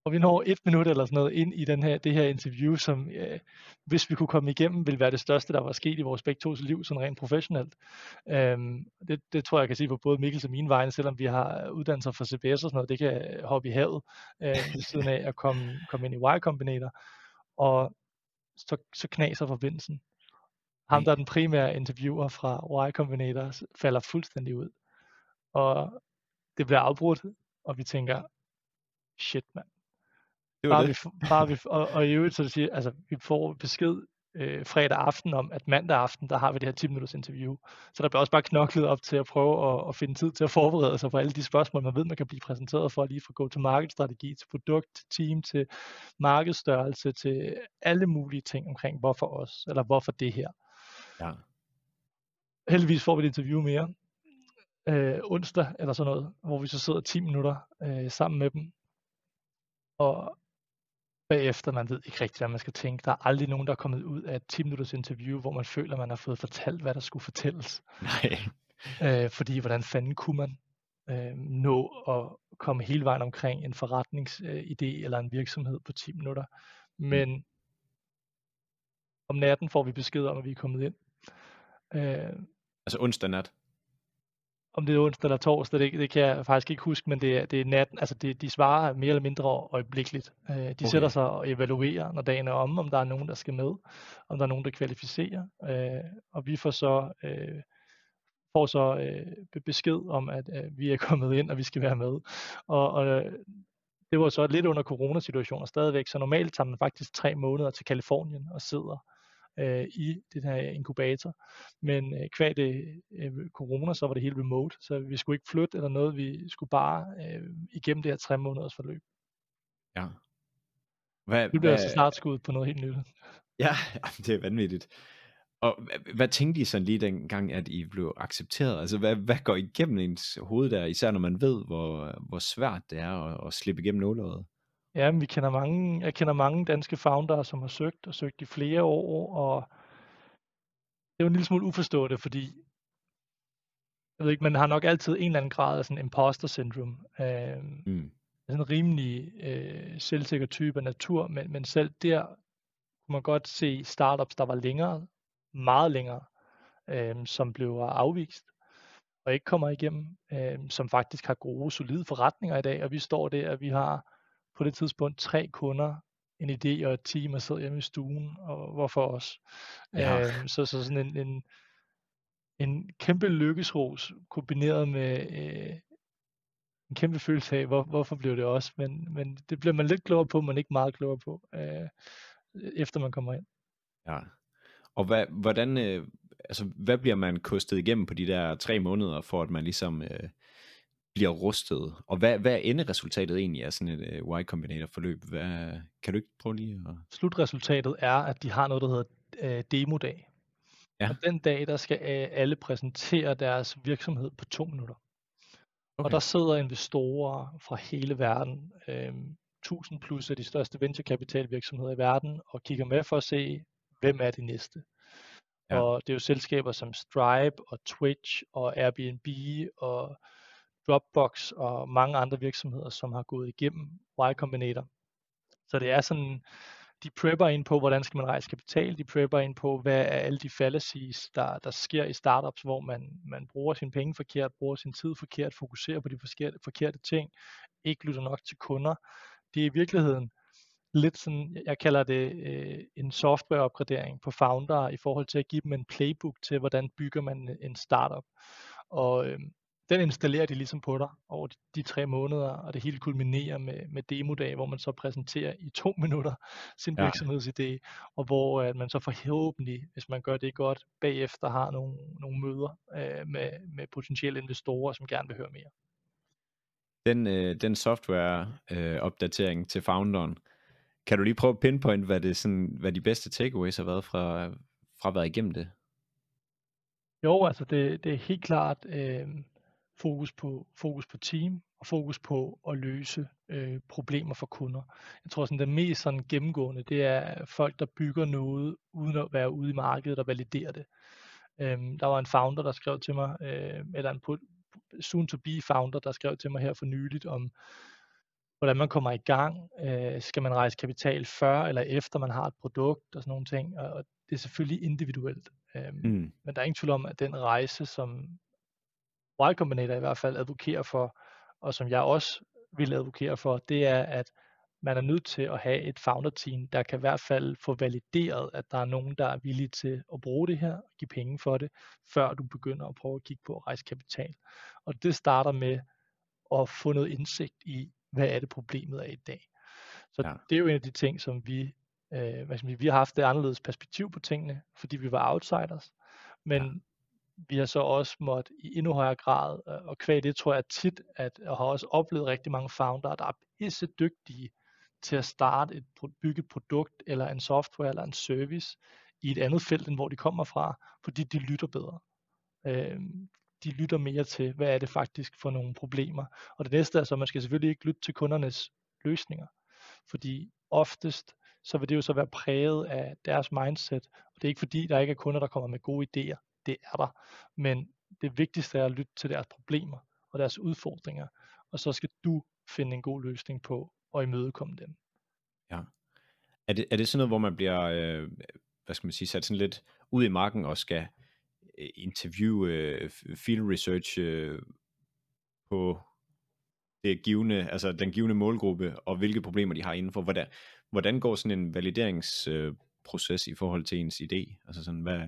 og vi når et minut eller sådan noget ind i den her, det her interview, som øh, hvis vi kunne komme igennem, ville være det største, der var sket i vores begge tos liv, sådan rent professionelt. Øhm, det, det tror jeg, jeg kan sige på både Mikkels og mine vegne, selvom vi har uddannelser for CBS og sådan noget, det kan hoppe i havet, øh, ved siden af at komme, komme ind i Y Combinator. Og så, så knaser forbindelsen. Ham, der er den primære interviewer fra Y Combinator, falder fuldstændig ud. Og det bliver afbrudt, og vi tænker, shit mand, det bare, det. Vi, bare vi, og, og i øvrigt, så det siger, altså, vi får besked øh, fredag aften om, at mandag aften, der har vi det her 10 minutters interview. Så der bliver også bare knoklet op til at prøve at, at finde tid til at forberede sig på alle de spørgsmål, man ved, man kan blive præsenteret for, lige fra go-to-market-strategi til produkt, til team, til markedsstørrelse, til alle mulige ting omkring, hvorfor os, eller hvorfor det her. Ja. Heldigvis får vi et interview mere øh, onsdag, eller sådan noget, hvor vi så sidder 10 minutter øh, sammen med dem, og bagefter, man ved ikke rigtigt, hvad man skal tænke. Der er aldrig nogen, der er kommet ud af et 10 minutters interview, hvor man føler, man har fået fortalt, hvad der skulle fortælles. Nej. Øh, fordi hvordan fanden kunne man øh, nå at komme hele vejen omkring en forretningsidé øh, eller en virksomhed på 10 minutter. Mm. Men. Om natten får vi besked om, at vi er kommet ind. Øh, altså onsdag nat? om det er onsdag eller torsdag, det, det kan jeg faktisk ikke huske, men det er, det er natten, altså det, de svarer mere eller mindre øjeblikkeligt. Øh, de okay. sætter sig og evaluerer, når dagen er om, om der er nogen, der skal med, om der er nogen, der kvalificerer, øh, og vi får så, øh, får så øh, besked om, at øh, vi er kommet ind, og vi skal være med. Og, og øh, det var så lidt under coronasituationen stadigvæk, så normalt tager man faktisk tre måneder til Kalifornien og sidder øh, i den her inkubator. Men øh, kvad det øh, corona, så var det helt remote, så vi skulle ikke flytte eller noget, vi skulle bare øh, igennem det her tre måneders forløb. Ja. Hvad, det blev altså startskud på noget helt nyt. Ja, det er vanvittigt. Og hvad, hvad tænkte I sådan lige dengang, at I blev accepteret? Altså, hvad, hvad går igennem ens hoved der, især når man ved, hvor, hvor svært det er at, at slippe igennem nåløjet? Ja, vi kender mange, jeg kender mange danske founder, som har søgt og søgt i flere år, og det er jo en lille smule uforståeligt, fordi jeg ved ikke, man har nok altid en eller anden grad af sådan imposter syndrome. Øh, mm. Sådan en rimelig øh, selvsikker type af natur, men, men selv der kunne man godt se startups, der var længere, meget længere, øh, som blev afvist og ikke kommer igennem, øh, som faktisk har gode, solide forretninger i dag, og vi står der, at vi har på det tidspunkt tre kunder en idé og et team og sidder hjemme i stuen, og hvorfor også? Ja. Øhm, så, så sådan en, en, en kæmpe lykkesros kombineret med øh, en kæmpe følelse af, hvor, hvorfor blev det også? Men, men det bliver man lidt klogere på, men ikke meget klogere på, øh, efter man kommer ind. Ja. Og hvad, hvordan, øh, altså, hvad bliver man kostet igennem på de der tre måneder, for at man ligesom øh, bliver rustet? Og hvad, hvad er enderesultatet egentlig af sådan et øh, Y Combinator forløb? Hvad, kan du ikke prøve lige at... Slutresultatet er, at de har noget, der hedder øh, demodag. Ja. Og den dag, der skal øh, alle præsentere deres virksomhed på to minutter. Okay. Og der sidder investorer fra hele verden, øh, 1000 plus af de største venturekapitalvirksomheder i verden, og kigger med for at se, hvem er det næste. Ja. Og det er jo selskaber som Stripe og Twitch og Airbnb og Dropbox og mange andre virksomheder, som har gået igennem Y Combinator. Så det er sådan, de prepper ind på, hvordan skal man rejse kapital, de prepper ind på, hvad er alle de fallacies, der, der sker i startups, hvor man, man bruger sine penge forkert, bruger sin tid forkert, fokuserer på de forkerte, forkerte ting, ikke lytter nok til kunder. Det er i virkeligheden lidt sådan, jeg kalder det øh, en softwareopgradering på founder i forhold til at give dem en playbook til, hvordan bygger man en startup. Og øh, den installerer de ligesom på dig over de, de tre måneder, og det hele kulminerer med, med demodag, hvor man så præsenterer i to minutter sin ja. virksomhedsidé, og hvor at man så forhåbentlig, hvis man gør det godt, bagefter har nogle, nogle møder øh, med, med potentielle investorer, som gerne vil høre mere. Den, øh, den software øh, til founderen, kan du lige prøve at pinpoint, hvad, det sådan, hvad de bedste takeaways har været fra, fra at være igennem det? Jo, altså det, det er helt klart øh, fokus, på, fokus på team og fokus på at løse øh, problemer for kunder. Jeg tror sådan det mest sådan gennemgående, det er folk, der bygger noget uden at være ude i markedet og validere det. Øhm, der var en founder, der skrev til mig, øh, eller en soon to be founder, der skrev til mig her for nyligt om, hvordan man kommer i gang. Øh, skal man rejse kapital før eller efter man har et produkt og sådan nogle ting. Og det er selvfølgelig individuelt. Øh, mm. Men der er ingen tvivl om, at den rejse, som Y Combinator i hvert fald advokerer for, og som jeg også vil advokere for, det er, at man er nødt til at have et founder team, der kan i hvert fald få valideret, at der er nogen, der er villige til at bruge det her, og give penge for det, før du begynder at prøve at kigge på at rejse kapital. Og det starter med at få noget indsigt i, hvad er det problemet er i dag. Så ja. det er jo en af de ting, som vi, øh, hvad skal vi, vi har haft det anderledes perspektiv på tingene, fordi vi var outsiders, men vi har så også måttet i endnu højere grad, øh, og kvæg det tror jeg tit, at jeg har også oplevet rigtig mange founder, der er pisse dygtige til at starte et bygge et produkt, eller en software, eller en service, i et andet felt, end hvor de kommer fra, fordi de lytter bedre. Øh, de lytter mere til, hvad er det faktisk for nogle problemer. Og det næste er så, at man skal selvfølgelig ikke lytte til kundernes løsninger, fordi oftest, så vil det jo så være præget af deres mindset, og det er ikke fordi, der ikke er kunder, der kommer med gode idéer, det er der, men det vigtigste er at lytte til deres problemer og deres udfordringer, og så skal du finde en god løsning på og imødekomme dem. Ja. Er det, er det sådan noget, hvor man bliver, øh, hvad skal man sige, sat sådan lidt ud i marken og skal interview, øh, øh field research øh, på det givende, altså den givende målgruppe, og hvilke problemer de har indenfor. Hvordan, hvordan går sådan en valideringsproces øh, i forhold til ens idé? Altså sådan, hvad,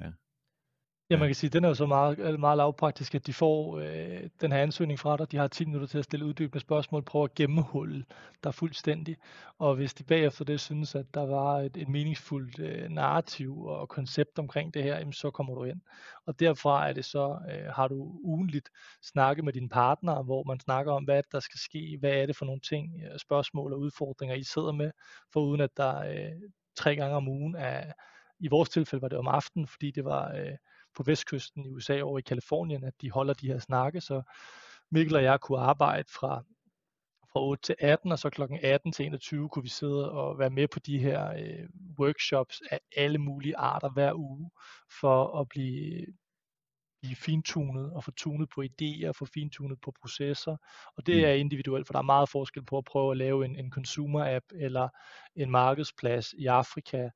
Ja, man kan sige, at den er jo så meget, meget lavpraktisk, at de får øh, den her ansøgning fra dig. De har 10 minutter til at stille uddybende spørgsmål, prøve at gennemhulle dig fuldstændig. Og hvis de bagefter det synes, at der var et, et meningsfuldt øh, narrativ og koncept omkring det her, jamen, så kommer du ind. Og derfra er det så, øh, har du ugenligt snakke med dine partnere, hvor man snakker om, hvad der skal ske, hvad er det for nogle ting, øh, spørgsmål og udfordringer, I sidder med, for uden at der øh, tre gange om ugen er, i vores tilfælde var det om aftenen, fordi det var... Øh, på vestkysten i USA over i Kalifornien, at de holder de her snakke, så Mikkel og jeg kunne arbejde fra, fra 8 til 18, og så klokken 18 til 21 kunne vi sidde og være med på de her øh, workshops af alle mulige arter hver uge, for at blive, blive fintunet og få tunet på idéer, få fintunet på processer. Og det mm. er individuelt, for der er meget forskel på at prøve at lave en, en consumer-app eller en markedsplads i Afrika,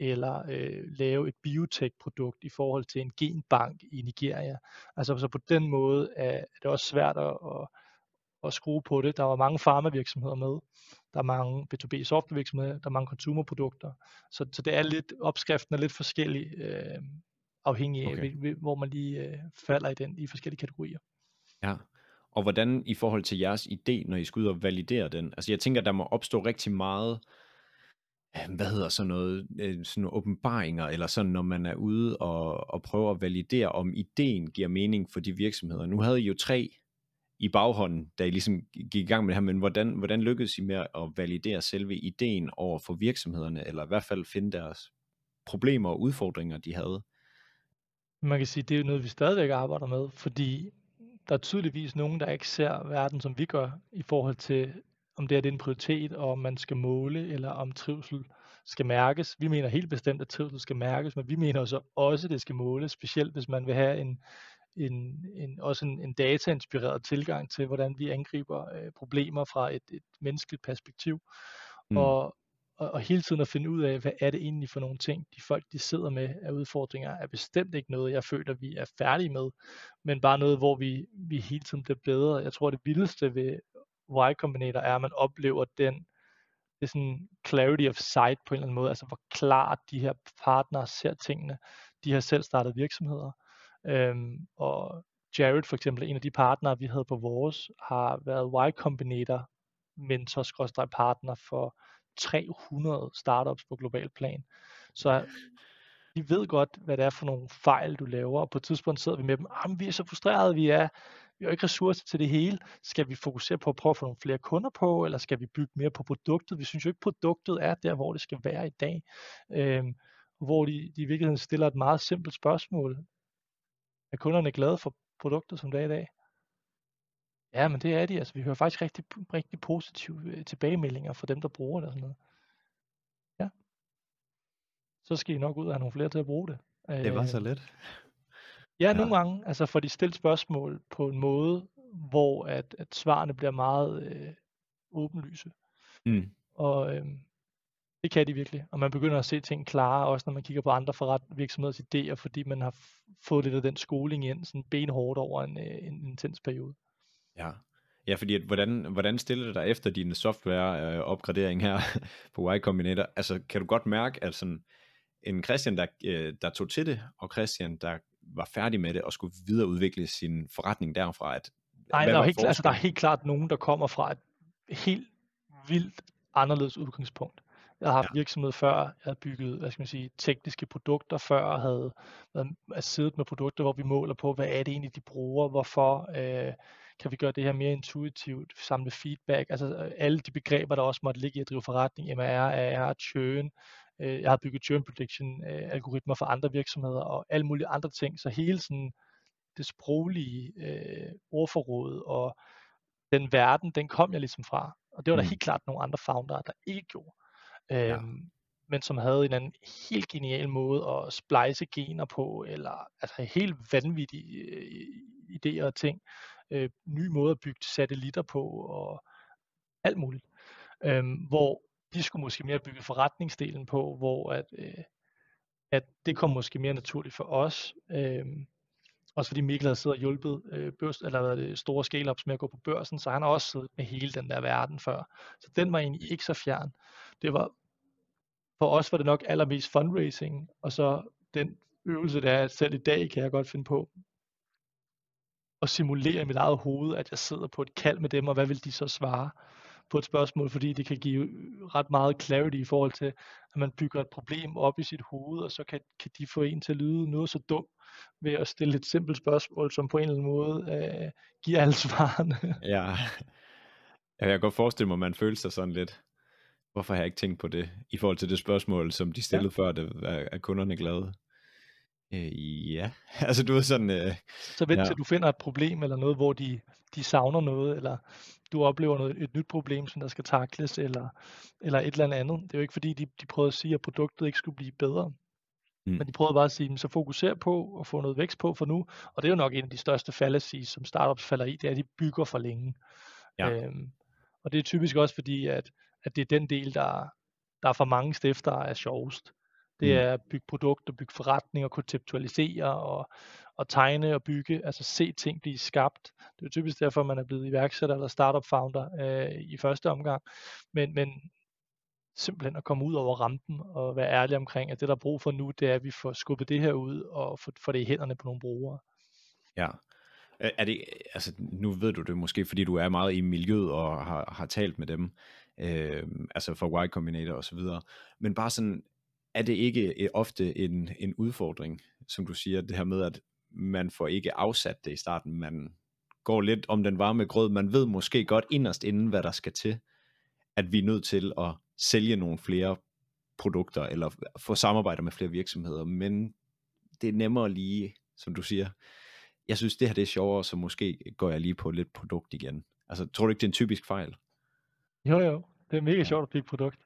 eller øh, lave et biotech-produkt i forhold til en genbank i Nigeria. Altså så på den måde er, er det også svært at, at, at skrue på det. Der var mange farmavirksomheder med, der er mange B2B softwarevirksomheder, der er mange consumerprodukter. Så, så det er lidt, opskriften er lidt forskellig, øh, afhængig af, okay. hvor man lige øh, falder i den i forskellige kategorier. Ja, og hvordan i forhold til jeres idé, når I skal ud og validere den? Altså jeg tænker, der må opstå rigtig meget, øh, hvad hedder sådan noget, øh, sådan nogle åbenbaringer, eller sådan, når man er ude og, og prøver at validere, om ideen giver mening for de virksomheder. Nu havde I jo tre i baghånden, da I ligesom gik i gang med det her, men hvordan, hvordan lykkedes I med at validere selve ideen over for virksomhederne, eller i hvert fald finde deres problemer og udfordringer, de havde? Man kan sige, det er noget, vi stadigvæk arbejder med, fordi der er tydeligvis nogen, der ikke ser verden, som vi gør, i forhold til, om det er en prioritet, og om man skal måle, eller om trivsel skal mærkes. Vi mener helt bestemt, at trivsel skal mærkes, men vi mener så også, at det skal måles, specielt hvis man vil have en, en, en, også en, en datainspireret tilgang til, hvordan vi angriber øh, problemer fra et, et menneskeligt perspektiv. Mm. Og, og, og hele tiden at finde ud af, hvad er det egentlig for nogle ting, de folk, de sidder med af udfordringer, er bestemt ikke noget, jeg føler, vi er færdige med, men bare noget, hvor vi, vi hele tiden bliver bedre. Jeg tror, det vildeste ved Y Combinator er, at man oplever den, det er sådan clarity of sight på en eller anden måde, altså hvor klart de her partnere ser tingene. De har selv startet virksomheder, øhm, og Jared for eksempel, en af de partnere, vi havde på vores, har været Y Combinator mentor-partner for 300 startups på global plan. Så de ved godt, hvad det er for nogle fejl, du laver, og på et tidspunkt sidder vi med dem, vi er så frustrerede, vi er, vi har ikke ressourcer til det hele. Skal vi fokusere på at prøve at få nogle flere kunder på, eller skal vi bygge mere på produktet? Vi synes jo ikke, produktet er der, hvor det skal være i dag. Øhm, hvor de, de i virkeligheden stiller et meget simpelt spørgsmål. Er kunderne glade for produktet, som det er i dag? Ja, men det er de. Altså, vi hører faktisk rigtig, rigtig positive øh, tilbagemeldinger fra dem, der bruger det og sådan noget. Ja. Så skal I nok ud og have nogle flere til at bruge det. Det var så let. Ja, ja. nogle gange. Altså får de stillet spørgsmål på en måde, hvor at, at svarene bliver meget øh, åbenlyse. Mm. Og øh, det kan de virkelig. Og man begynder at se ting klare, også når man kigger på andre forret virksomheders idéer, fordi man har fået lidt af den skoling ind, sådan benhårdt over en, øh, en intens periode. Ja, ja fordi at, hvordan, hvordan stiller det dig efter din software-opgradering her på Y Combinator? Altså, kan du godt mærke, at sådan en Christian, der, øh, der tog til det, og Christian, der var færdig med det, og skulle videreudvikle sin forretning derfra, at Nej, der er, helt, altså, der er helt klart nogen, der kommer fra et helt vildt anderledes udgangspunkt. Jeg har haft ja. virksomhed før, jeg havde bygget, hvad skal man sige, tekniske produkter før, og havde været, siddet med produkter, hvor vi måler på, hvad er det egentlig, de bruger, hvorfor, øh, kan vi gøre det her mere intuitivt, samle feedback, altså øh, alle de begreber, der også måtte ligge i at drive forretning, MR, AR, churn, øh, jeg har bygget churn prediction øh, algoritmer for andre virksomheder og alle mulige andre ting, så hele sådan det sproglige øh, ordforråd og den verden, den kom jeg ligesom fra, og det var der mm. helt klart nogle andre founder, der ikke gjorde. Ja. Øhm, men som havde en anden helt genial måde at splice gener på, eller altså helt vanvittige øh, idéer og ting, øh, nye måder at bygge satellitter på og alt muligt. Øhm, hvor de skulle måske mere bygge forretningsdelen på, hvor at, øh, at det kom måske mere naturligt for os. Øh, også fordi Mikkel havde siddet og hjulpet øh, børs, eller hvad det, store scale-ups med at gå på børsen, så han har også siddet med hele den der verden før. Så den var egentlig ikke så fjern. Det var, for os var det nok allermest fundraising, og så den øvelse, der er, selv i dag kan jeg godt finde på, at simulere i mit eget hoved, at jeg sidder på et kald med dem, og hvad vil de så svare på et spørgsmål, fordi det kan give ret meget clarity i forhold til, at man bygger et problem op i sit hoved, og så kan, kan de få en til at lyde noget så dumt ved at stille et simpelt spørgsmål, som på en eller anden måde øh, giver alle svarene. ja. jeg kan godt forestille mig, at man føler sig sådan lidt, hvorfor har jeg ikke tænkt på det, i forhold til det spørgsmål, som de stillede ja. før, det, er, er kunderne glade? Øh, ja, altså du er sådan... Øh, så vent ja. til du finder et problem eller noget, hvor de, de savner noget, eller du oplever noget, et nyt problem, som der skal takles, eller, eller et eller andet. Det er jo ikke fordi, de, de prøvede at sige, at produktet ikke skulle blive bedre. Mm. Men de prøvede bare at sige, så fokuser på at få noget vækst på for nu. Og det er jo nok en af de største fallacies, som startups falder i, det er, at de bygger for længe. Ja. Øhm, og det er typisk også fordi, at, at det er den del, der, der er for mange stifter er sjovest. Det Mm. er at bygge produkter, bygge forretninger, konceptualisere og, og tegne og bygge, altså se ting blive skabt. Det er jo typisk derfor, man er blevet iværksætter eller startup founder øh, i første omgang. Men, men simpelthen at komme ud over rampen og være ærlig omkring, at det der er brug for nu, det er, at vi får skubbet det her ud og får, får det i hænderne på nogle brugere. Ja. Er det, altså nu ved du det måske, fordi du er meget i miljøet og har, har talt med dem, øh, altså for Y Combinator og så videre, men bare sådan, er det ikke øh, ofte en, en udfordring, som du siger, det her med, at man får ikke afsat det i starten, man går lidt om den varme grød, man ved måske godt inderst inden, hvad der skal til, at vi er nødt til at sælge nogle flere produkter, eller få samarbejder med flere virksomheder, men det er nemmere lige, som du siger, jeg synes det her det er sjovere, så måske går jeg lige på lidt produkt igen. Altså, tror du ikke, det er en typisk fejl? Jo, jo. Det er mega sjovt at bygge produkt.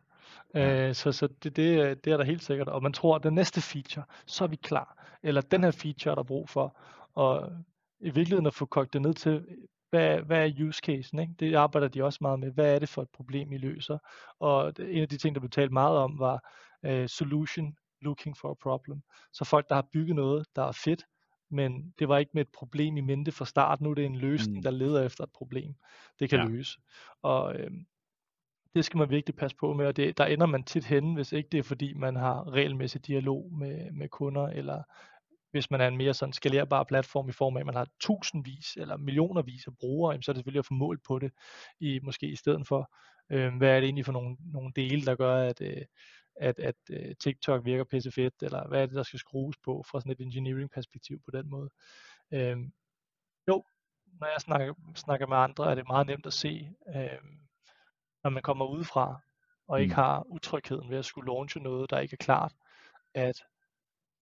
Ja. Øh, så så det, det, er- det er der helt sikkert. Og man tror, at den næste feature, så er vi klar. Eller den her feature er der brug for. Og i virkeligheden at få kogt det ned til, hvad, hvad er use casen? Ikke? Det arbejder de også meget med. Hvad er det for et problem, I løser? Og en af de ting, der blev talt meget om, var øh, solution looking for a problem. Så folk, der har bygget noget, der er fedt, men det var ikke med et problem i mente fra start. Nu er det en løsning, Mm. der leder efter et problem, det kan Ja. løse. Og øhm, det skal man virkelig passe på med, og det, der ender man tit henne, hvis ikke det er fordi, man har regelmæssig dialog med, med kunder, eller hvis man er en mere sådan skalerbar platform i form af, at man har tusindvis eller millionervis af brugere, jamen, så er det selvfølgelig at få målt på det, i, måske i stedet for, øh, hvad er det egentlig for nogle, nogle dele, der gør, at, øh, at, at øh, TikTok virker pisse fedt, eller hvad er det, der skal skrues på fra sådan et engineering perspektiv på den måde. Øh, jo, når jeg snakker, snakker med andre, er det meget nemt at se, øh, når man kommer udefra, og ikke Mm. har utrygheden ved at skulle launche noget, der ikke er klart, at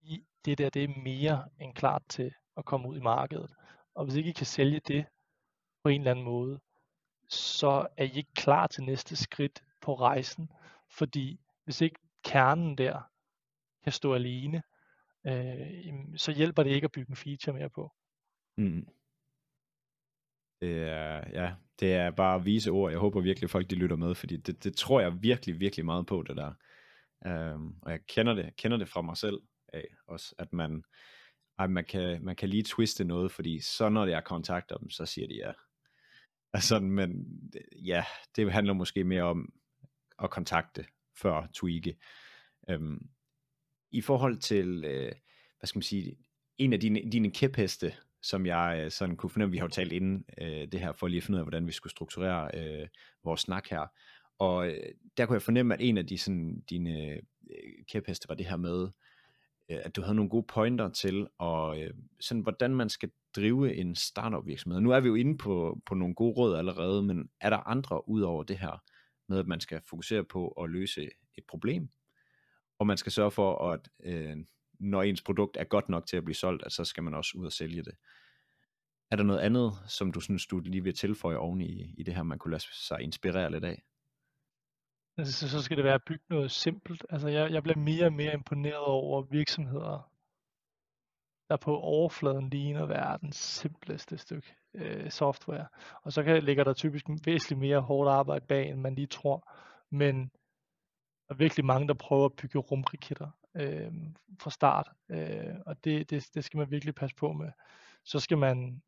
i det der, det er mere end klart til at komme ud i markedet. Og hvis ikke I kan sælge det på en eller anden måde, så er I ikke klar til næste skridt på rejsen. Fordi hvis ikke kernen der kan stå alene, øh, så hjælper det ikke at bygge en feature mere på. Mm. Det er, ja, det er bare vise ord. Jeg håber virkelig, at folk de lytter med, fordi det, det tror jeg virkelig, virkelig meget på, det der. Øhm, og jeg kender det, kender det fra mig selv af også, at man, ej, man, kan, man kan lige twiste noget, fordi så når jeg kontakter dem, så siger de ja. Altså, men ja, det handler måske mere om at kontakte før tweake. Øhm, I forhold til, øh, hvad skal man sige, en af dine, dine kæpheste, som jeg øh, sådan kunne fornemme, vi har jo talt inden øh, det her, for lige at finde ud af, hvordan vi skulle strukturere øh, vores snak her. Og øh, der kunne jeg fornemme, at en af de, sådan, dine øh, kæpheste var det her med, øh, at du havde nogle gode pointer til, og øh, sådan, hvordan man skal drive en startup virksomhed. Nu er vi jo inde på, på nogle gode råd allerede, men er der andre ud over det her, med at man skal fokusere på at løse et problem, og man skal sørge for, at øh, når ens produkt er godt nok til at blive solgt, at så skal man også ud og sælge det. Er der noget andet, som du synes, du lige vil tilføje oven i, i det her, man kunne lade sig inspirere lidt af? Altså, så, så skal det være at bygge noget simpelt. Altså, jeg, jeg bliver mere og mere imponeret over virksomheder, der på overfladen ligner verdens simpleste stykke øh, software. Og så kan, ligger der typisk væsentligt mere hårdt arbejde bag, end man lige tror. Men der er virkelig mange, der prøver at bygge rumraketter øh, fra start. Øh, og det, det, det skal man virkelig passe på med. Så skal man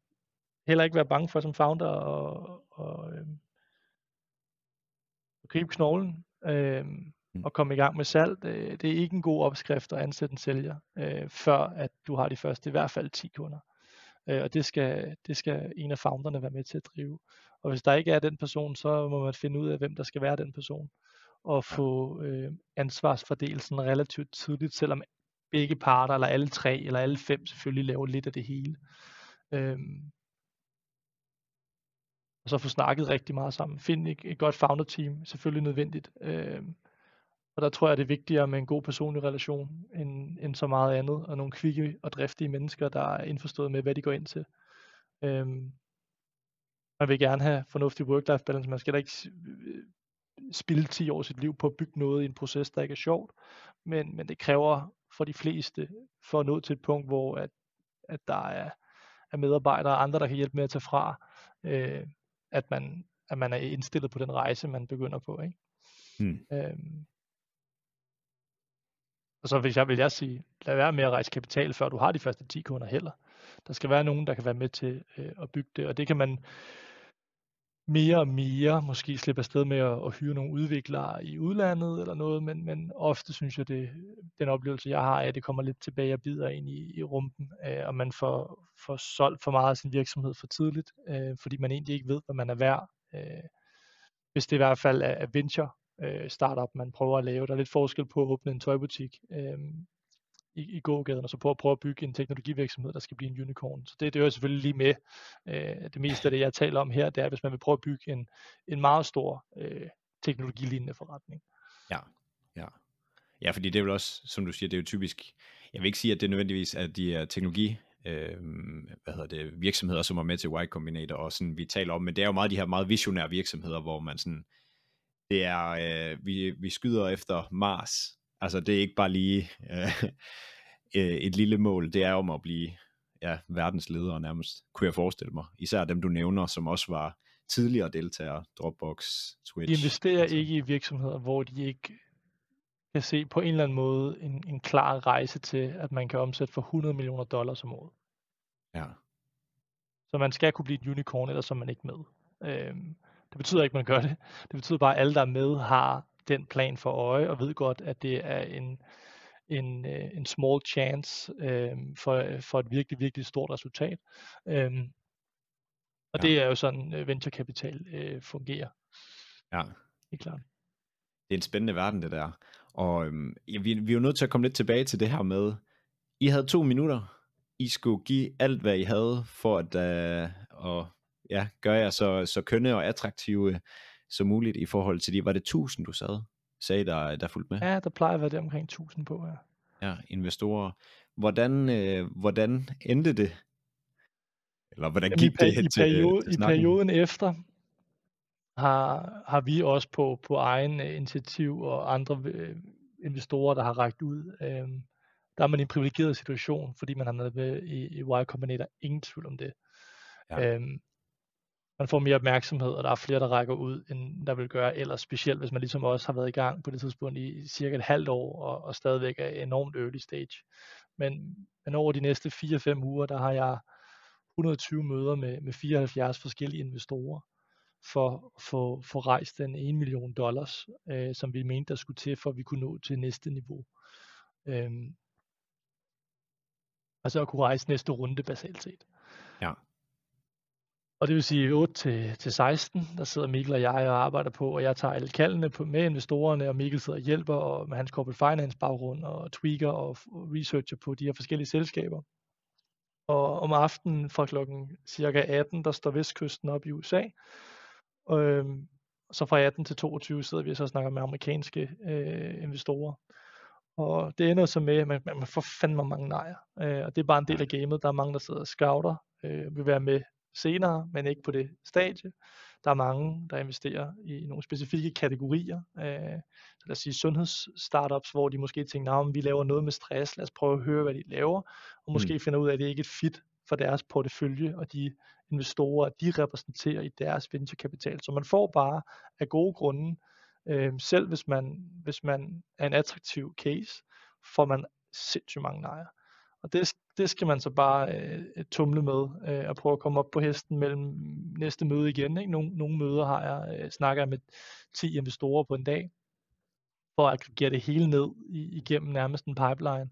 heller ikke være bange for som founder og, og øh, gribe knoglen øh, Mm. og komme i gang med salg. Det, det er ikke en god opskrift at ansætte en sælger, øh, før at du har de første i hvert fald 10 kunder. Øh, og det skal, det skal en af founderne være med til at drive. Og hvis der ikke er den person, så må man finde ud af, hvem der skal være den person. Og få øh, ansvarsfordelsen relativt tidligt, selvom begge parter, eller alle tre, eller alle fem selvfølgelig laver lidt af det hele. Øhm, og så få snakket rigtig meget sammen. Find et, et godt founder-team, selvfølgelig nødvendigt. Øhm, og der tror jeg, det er vigtigere med en god personlig relation, end, end så meget andet, og nogle kvikke og driftige mennesker, der er indforstået med, hvad de går ind til. Øhm, man vil gerne have fornuftig work-life balance, man skal da ikke øh, spilde 10 år sit liv på at bygge noget i en proces, der ikke er sjovt, men, men det kræver for de fleste, for at nå til et punkt, hvor at, at der er, er medarbejdere og andre, der kan hjælpe med at tage fra, øh, at, man, at man er indstillet på den rejse, man begynder på. Ikke? Hmm. Øhm, Og så vil jeg, vil jeg sige, lad være med at rejse kapital, før du har de første 10 kunder heller. Der skal være nogen, der kan være med til øh, at bygge det, og det kan man mere og mere måske slippe afsted med at, at hyre nogle udviklere i udlandet eller noget, men, men ofte synes jeg, det den oplevelse, jeg har, er, at det kommer lidt tilbage og bider ind i, i rumpen, øh, og man får, får solgt for meget af sin virksomhed for tidligt, øh, fordi man egentlig ikke ved, hvad man er værd. Øh, hvis det i hvert fald er, er venture øh, startup, man prøver at lave. Der er lidt forskel på at åbne en tøjbutik øh, i, i gågaden, og så på at prøve at bygge en teknologivirksomhed, der skal blive en unicorn. Så det, det er jo selvfølgelig lige med. Øh, det meste af det, jeg taler om her, det er, hvis man vil prøve at bygge en, en meget stor øh, teknologilignende forretning. Ja, ja. Ja, fordi det er vel også, som du siger, det er jo typisk, jeg vil ikke sige, at det nødvendigvis er de er teknologi øh, hvad hedder det, virksomheder, som er med til Y Combinator, og sådan, vi taler om, men det er jo meget de her meget visionære virksomheder, hvor man sådan, det er, øh, vi, vi skyder efter Mars, altså det er ikke bare lige øh, øh, et lille mål, det er om at blive ja, verdensleder nærmest, kunne jeg forestille mig, især dem du nævner, som også var tidligere deltagere, Dropbox, Twitch. De investerer altså. ikke i virksomheder, hvor de ikke kan se på en eller anden måde en, en klar rejse til, at man kan omsætte for 100 millioner dollars om året. Ja. Så man skal kunne blive et unicorn, ellers så er man ikke med. Øhm, det betyder ikke, at man gør det. Det betyder bare, at alle, der er med, har den plan for øje, og ved godt, at det er en, en, øh, en small chance øh, for, for et virkelig, virkelig stort resultat. Øhm, og ja. det er jo sådan, øh, venture capital øh, fungerer. Ja. Helt klart. Det er en spændende verden, det der. Og øhm, vi, vi er jo nødt til at komme lidt tilbage til det her med, I havde to minutter, I skulle give alt, hvad I havde, for at uh, og, ja, gøre jer så, så kønne og attraktive som muligt i forhold til de, var det 1000 du sad, sagde, der, der fulgte med? Ja, der plejer at være det omkring 1000 på, ja. Ja, investorer. Hvordan, øh, hvordan endte det? Eller hvordan gik Jamen, det i, til, periode, til I perioden efter har, har vi også på, på egen øh, initiativ og andre øh, investorer, der har rækket ud. Øh, der er man i en privilegeret situation, fordi man har været med i, i Y Combinator. Ingen tvivl om det. Ja. Øh, man får mere opmærksomhed, og der er flere, der rækker ud, end der vil gøre ellers, specielt hvis man ligesom også har været i gang på det tidspunkt i cirka et halvt år, og, og stadigvæk er enormt early stage. Men, men over de næste 4-5 uger, der har jeg 120 møder med, med 74 forskellige investorer, for at få, få rejst den 1 million dollars, øh, som vi mente, der skulle til, for at vi kunne nå til næste niveau. Øhm, altså at kunne rejse næste runde basalt set. Ja. Og det vil sige 8 til, til 16, der sidder Mikkel og jeg og arbejder på, og jeg tager alle kaldene på, med investorerne, og Mikkel sidder og hjælper og med hans corporate finance baggrund og tweaker og researcher på de her forskellige selskaber. Og om aftenen fra klokken cirka 18, der står Vestkysten op i USA, øhm, så fra 18 til 22 sidder vi så og snakker med amerikanske øh, investorer. Og det ender så med, at man, man får fandme mange nejer. Øh, og det er bare en del af gamet. Der er mange, der sidder og scouter, øh, vil være med senere, men ikke på det stadie. Der er mange, der investerer i nogle specifikke kategorier. Øh, så lad os sige sundhedsstartups, hvor de måske tænker, at vi laver noget med stress, lad os prøve at høre, hvad de laver, og måske mm. finder ud af, at det ikke er et fit for deres portefølje, og de investorer, de repræsenterer i deres venturekapital. Så man får bare af gode grunde, øh, selv hvis man, hvis man er en attraktiv case, får man sindssygt mange nejer. Og det, det skal man så bare øh, tumle med øh, og prøve at komme op på hesten mellem næste møde igen. Ikke? Nogle, nogle møder har jeg, øh, snakker jeg med 10 investorer på en dag, for at aggregere det hele ned i, igennem nærmest en pipeline,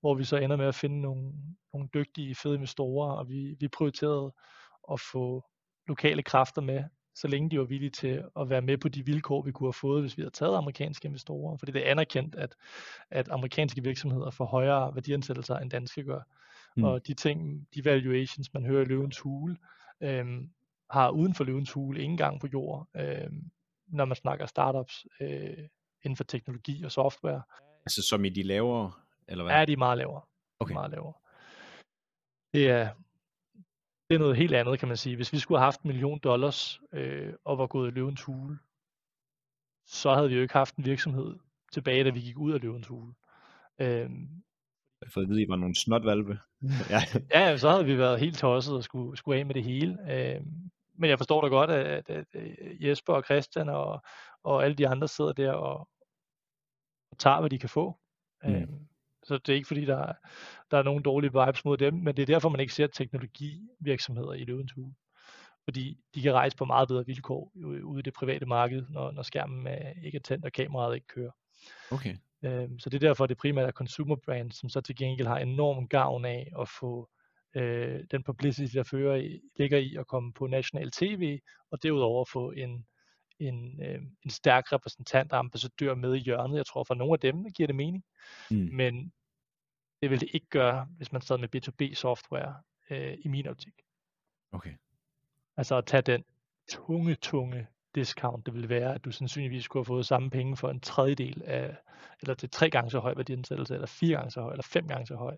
hvor vi så ender med at finde nogle, nogle dygtige, fede investorer, og vi, vi prioriterede at få lokale kræfter med, så længe de var villige til at være med på de vilkår, vi kunne have fået, hvis vi havde taget amerikanske investorer. Fordi det er anerkendt, at, at amerikanske virksomheder får højere værdiansættelser, end danske gør. Mm. Og de ting, de valuations, man hører i løvens hule, øhm, har uden for løvens hule ingen gang på jord, øhm, når man snakker startups øh, inden for teknologi og software. Altså som i de lavere, eller hvad? Ja, de er meget lavere. Okay. De er meget lavere. Det er, det er noget helt andet, kan man sige. Hvis vi skulle have haft en million dollars øh, og var gået i løvens hule, så havde vi jo ikke haft en virksomhed tilbage, da vi gik ud af løvens hule. Øhm, for at vide, at I var nogle snotvalve. ja. ja, så havde vi været helt tosset og skulle, skulle af med det hele. Øhm, men jeg forstår da godt, at, at, Jesper og Christian og, og alle de andre sidder der og, og tager, hvad de kan få. Mm. Øhm, så det er ikke fordi, der er, der er nogen dårlige vibes mod dem, men det er derfor, man ikke ser teknologivirksomheder i løvens hule. Fordi de kan rejse på meget bedre vilkår ude i det private marked, når, når skærmen er, ikke er tændt og kameraet ikke kører. Okay. Øhm, så det er derfor, det primært er consumer brands, som så til gengæld har enorm gavn af at få øh, den publicity, der fører i, ligger i at komme på national tv, og derudover få en, en, øh, en stærk repræsentant og ambassadør med i hjørnet. Jeg tror, for nogle af dem giver det mening, mm. men det vil det ikke gøre, hvis man sad med B2B software øh, i min optik. Okay. Altså at tage den tunge, tunge discount, det ville være, at du sandsynligvis skulle have fået samme penge for en tredjedel af, eller til tre gange så høj værdiansættelse, eller fire gange så høj, eller fem gange så høj,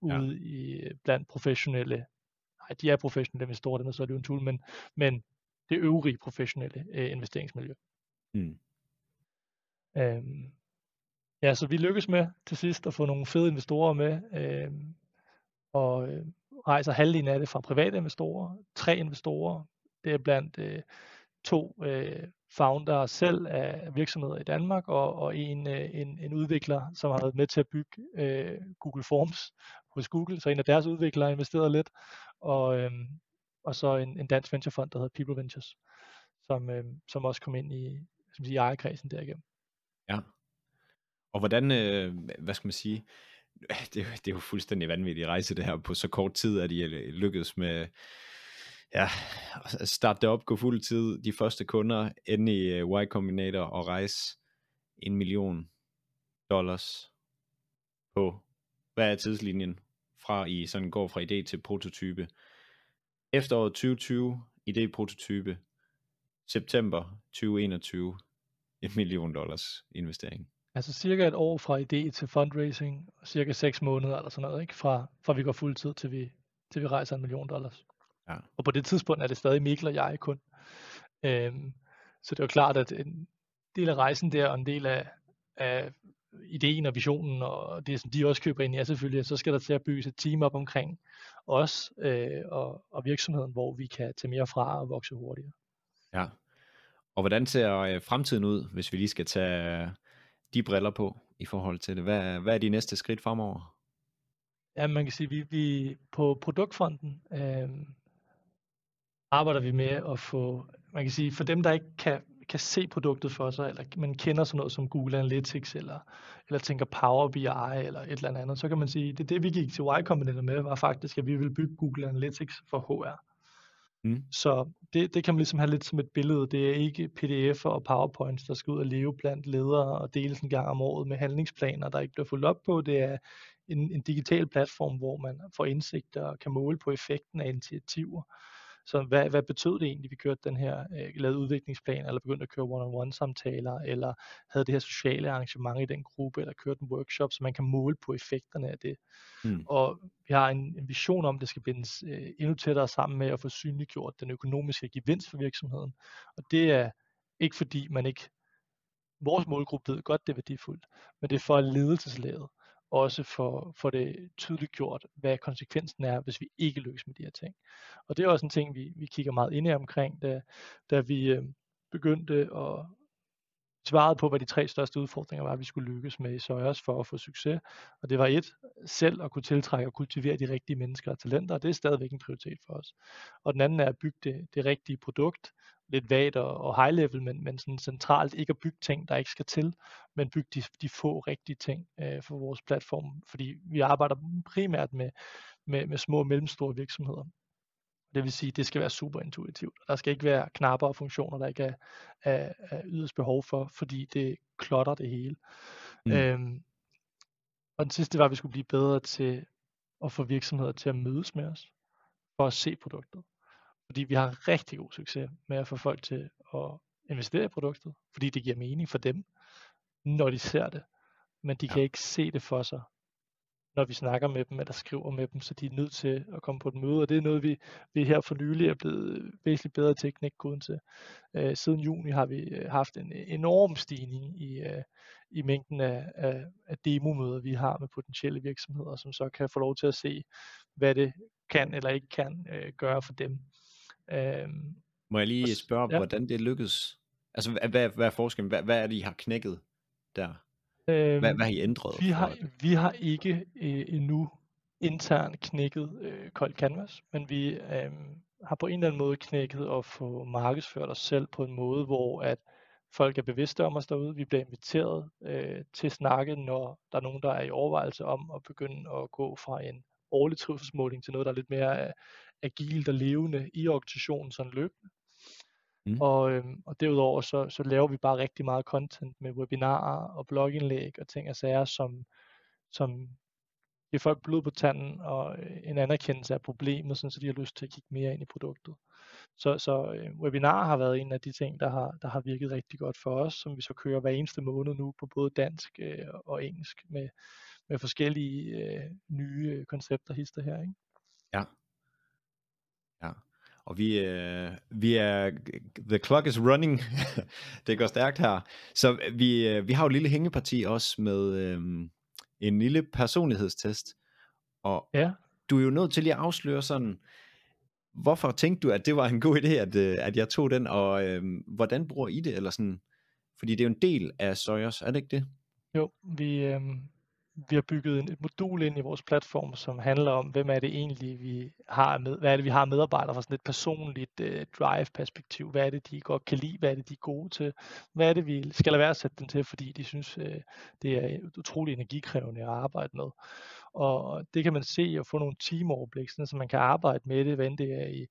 ude ja. i, blandt professionelle, nej, de er professionelle investorer, dem er så er det jo en tool, men, men det øvrige professionelle øh, investeringsmiljø. Mm. Øhm, ja, så vi lykkes med til sidst at få nogle fede investorer med, øh, og øh, rejser halvdelen af det fra private investorer, tre investorer, det er blandt øh, to øh, founder selv af virksomheder i Danmark, og, og en, øh, en, en udvikler, som har været med til at bygge øh, Google Forms hos Google, så en af deres udviklere har investeret lidt, og, øh, og så en, en dansk venturefond, der hedder People Ventures, som, øh, som også kom ind i som siger, ejerkredsen derigennem. Ja. Og hvordan, øh, hvad skal man sige, det, det er jo fuldstændig vanvittigt at rejse det her på så kort tid, at I øh, lykkedes med ja, at starte det op, gå fuld tid, de første kunder, ende i øh, Y Combinator og rejse en million dollars på, hvad er tidslinjen fra I sådan går fra idé til prototype. Efteråret 2020, idé prototype. September 2021, en million dollars investering. Altså cirka et år fra idé til fundraising, og cirka 6 måneder eller sådan noget, ikke? Fra, fra vi går fuld tid til vi, til vi rejser en million dollars. Ja. Og på det tidspunkt er det stadig Mikkel og jeg kun. Øhm, så det er jo klart, at en del af rejsen der, og en del af, af ideen og visionen, og det som de også køber ind i, er selvfølgelig, så skal der til at bygge et team op omkring os øh, og, og virksomheden, hvor vi kan tage mere fra og vokse hurtigere. Ja, og hvordan ser øh, fremtiden ud, hvis vi lige skal tage de briller på i forhold til det? Hvad, hvad er de næste skridt fremover? Ja, man kan sige, vi, vi på produktfronten øh, arbejder vi med at få, man kan sige, for dem, der ikke kan, kan se produktet for sig, eller man kender sådan noget som Google Analytics, eller, eller tænker Power BI, eller et eller andet, så kan man sige, det det, vi gik til Y Combinator med, var faktisk, at vi ville bygge Google Analytics for HR. Mm. Så det, det kan man ligesom have lidt som et billede. Det er ikke PDF'er og PowerPoints, der skal ud og leve blandt ledere og deles en gang om året med handlingsplaner, der ikke bliver fuldt op på. Det er en, en digital platform, hvor man får indsigt og kan måle på effekten af initiativer. Så hvad, hvad betød det egentlig, vi kørte den her, øh, lavede udviklingsplan, eller begyndte at køre one-on-one samtaler, eller havde det her sociale arrangement i den gruppe, eller kørte en workshop, så man kan måle på effekterne af det. Mm. Og vi har en, en vision om, at det skal bindes øh, endnu tættere sammen med at få synliggjort den økonomiske gevinst for virksomheden. Og det er ikke fordi man ikke, vores målgruppe ved godt, det er værdifuldt, men det er for ledelseslaget også for, for det tydeligt gjort, hvad konsekvensen er, hvis vi ikke lykkes med de her ting. Og det er også en ting, vi, vi kigger meget ind i omkring, da, da vi øh, begyndte at svaret på, hvad de tre største udfordringer var, vi skulle lykkes med i Søjers for at få succes. Og det var et, selv at kunne tiltrække og kultivere de rigtige mennesker og talenter, og det er stadigvæk en prioritet for os. Og den anden er at bygge det, det rigtige produkt, lidt vagt og, og high level, men, men sådan centralt ikke at bygge ting, der ikke skal til, men bygge de, de få rigtige ting øh, for vores platform, fordi vi arbejder primært med, med, med små og mellemstore virksomheder. Det vil sige, at det skal være super intuitivt. Der skal ikke være knapper og funktioner, der ikke er, er, er yderst behov for, fordi det klotter det hele. Mm. Øhm, og den sidste var, at vi skulle blive bedre til at få virksomheder til at mødes med os, for at se produktet. Fordi vi har rigtig god succes med at få folk til at investere i produktet, fordi det giver mening for dem, når de ser det. Men de ja. kan ikke se det for sig, når vi snakker med dem eller skriver med dem, så de er nødt til at komme på et møde, og det er noget, vi, vi her for nylig er blevet væsentligt bedre til at knække koden til. Øh, siden juni har vi øh, haft en enorm stigning i, øh, i mængden af, af, af demomøder, vi har med potentielle virksomheder, som så kan få lov til at se, hvad det kan eller ikke kan øh, gøre for dem. Øhm, Må jeg lige spørge, ja. hvordan det lykkedes? Altså, hvad, hvad er forskellen? Hvad, hvad er det, I har knækket der? Øhm, hvad, hvad har I ændret? Vi har, vi har ikke øh, endnu internt knækket øh, Cold Canvas, men vi øh, har på en eller anden måde knækket at få markedsført os selv på en måde, hvor at folk er bevidste om os derude. Vi bliver inviteret øh, til snakke, når der er nogen, der er i overvejelse om at begynde at gå fra en årlig trivselsmåling til noget, der er lidt mere øh, agilt og levende i organisationen sådan løbende. Mm. Og, øhm, og derudover så, så laver vi bare rigtig meget content med webinarer og blogindlæg og ting og sager, som, som giver folk blod på tanden og øh, en anerkendelse af problemet, sådan, så de har lyst til at kigge mere ind i produktet. Så, så øh, webinar har været en af de ting, der har, der har virket rigtig godt for os, som vi så kører hver eneste måned nu på både dansk øh, og engelsk med, med forskellige øh, nye koncepter hister her. Ikke? Ja. Ja. Og vi, øh, vi er, the clock is running, det går stærkt her. Så vi, øh, vi har jo et lille hængeparti også med øh, en lille personlighedstest. Og ja. du er jo nødt til lige at afsløre sådan, hvorfor tænkte du, at det var en god idé, at, øh, at jeg tog den, og øh, hvordan bruger I det, eller sådan, fordi det er jo en del af Soyos, er det ikke det? Jo, vi, øh, vi har bygget et modul ind i vores platform, som handler om, hvem er det egentlig, vi har med, hvad er det, vi har medarbejdere fra sådan et personligt øh, drive-perspektiv. Hvad er det, de godt kan lide? Hvad er det, de er gode til? Hvad er det, vi skal lade være at sætte dem til, fordi de synes, øh, det er utrolig energikrævende at arbejde med. Og det kan man se og få nogle teamoverblik, så man kan arbejde med det, hvad det er i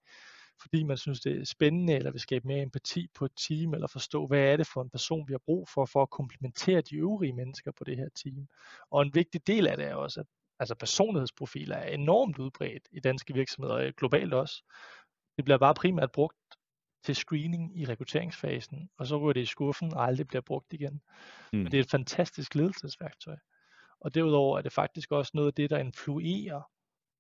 fordi man synes, det er spændende, eller vil skabe mere empati på et team, eller forstå, hvad er det for en person, vi har brug for, for at komplementere de øvrige mennesker på det her team. Og en vigtig del af det er også, at altså personlighedsprofiler er enormt udbredt i danske virksomheder, og globalt også. Det bliver bare primært brugt til screening i rekrutteringsfasen, og så ryger det i skuffen og aldrig bliver brugt igen. Mm. Men det er et fantastisk ledelsesværktøj. Og derudover er det faktisk også noget af det, der influerer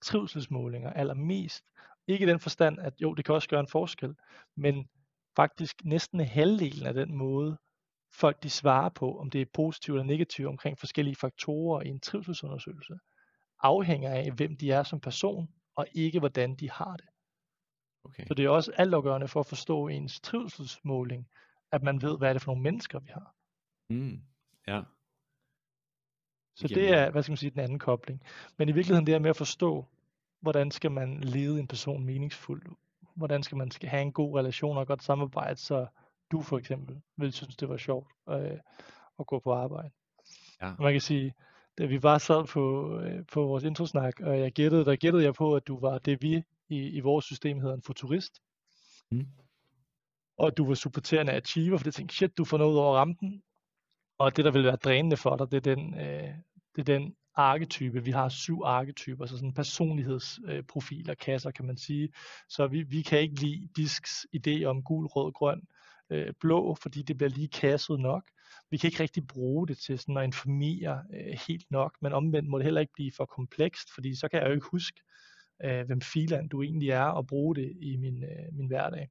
trivselsmålinger allermest. Ikke i den forstand, at jo, det kan også gøre en forskel, men faktisk næsten halvdelen af den måde, folk de svarer på, om det er positivt eller negativt omkring forskellige faktorer i en trivselsundersøgelse, afhænger af, hvem de er som person, og ikke hvordan de har det. Okay. Så det er også altafgørende for at forstå ens trivselsmåling, at man ved, hvad er det for nogle mennesker, vi har. Mm, ja. Så det er, hvad skal man sige, den anden kobling. Men i virkeligheden det er med at forstå, hvordan skal man lede en person meningsfuldt? Hvordan skal man skal have en god relation og godt samarbejde, så du for eksempel vil synes, det var sjovt øh, at gå på arbejde. Ja. Og man kan sige, da vi bare sad på, øh, på vores introsnak, og jeg gættede, der gættede jeg på, at du var det vi i, i vores system hedder en futurist. Mm. Og du var supporterende achiever, for det tænkte, shit, du får noget over rampen. Og det, der vil være drænende for dig, det er den, øh, det er den arketype. Vi har syv arketyper, så sådan personlighedsprofiler, kasser kan man sige. Så vi, vi kan ikke lide disks idé om gul, rød, grøn, øh, blå, fordi det bliver lige kasset nok. Vi kan ikke rigtig bruge det til sådan at informere øh, helt nok, men omvendt må det heller ikke blive for komplekst, fordi så kan jeg jo ikke huske, øh, hvem filan du egentlig er, og bruge det i min, øh, min hverdag.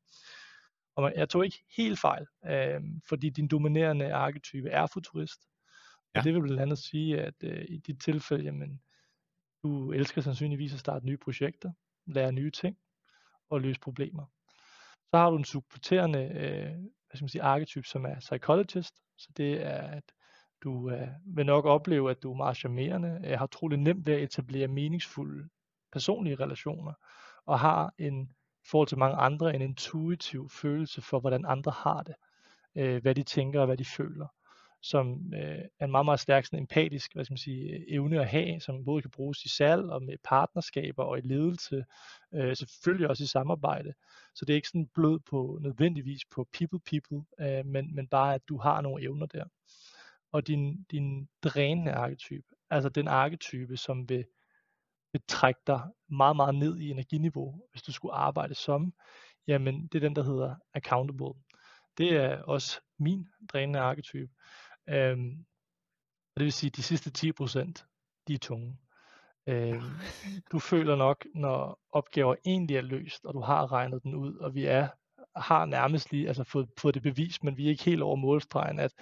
Og jeg tog ikke helt fejl, øh, fordi din dominerende arketype er futurist. Ja. Og det vil blandt andet sige, at øh, i dit tilfælde, jamen, du elsker sandsynligvis at starte nye projekter, lære nye ting og løse problemer. Så har du en supporterende øh, hvad skal man sige, arketyp, som er psychologist. Så det er, at du øh, vil nok opleve, at du er meget charmerende, øh, har troligt nemt ved at etablere meningsfulde personlige relationer, og har en, i forhold til mange andre, en intuitiv følelse for, hvordan andre har det, øh, hvad de tænker og hvad de føler som øh, er en meget, meget stærk sådan empatisk hvad skal man sige, evne at have, som både kan bruges i salg og med partnerskaber og i ledelse, øh, selvfølgelig også i samarbejde. Så det er ikke sådan blød på nødvendigvis på people-people, øh, men, men bare at du har nogle evner der. Og din, din drænende arketype, altså den arketype, som vil, vil trække dig meget, meget ned i energiniveau, hvis du skulle arbejde som, jamen det er den, der hedder accountable. Det er også min drænende arketype. Øhm, det vil sige, at de sidste 10%, de er tunge. Øhm, du føler nok, når opgaver egentlig er løst, og du har regnet den ud, og vi er har nærmest lige altså fået, fået det bevist, men vi er ikke helt over målstregen, at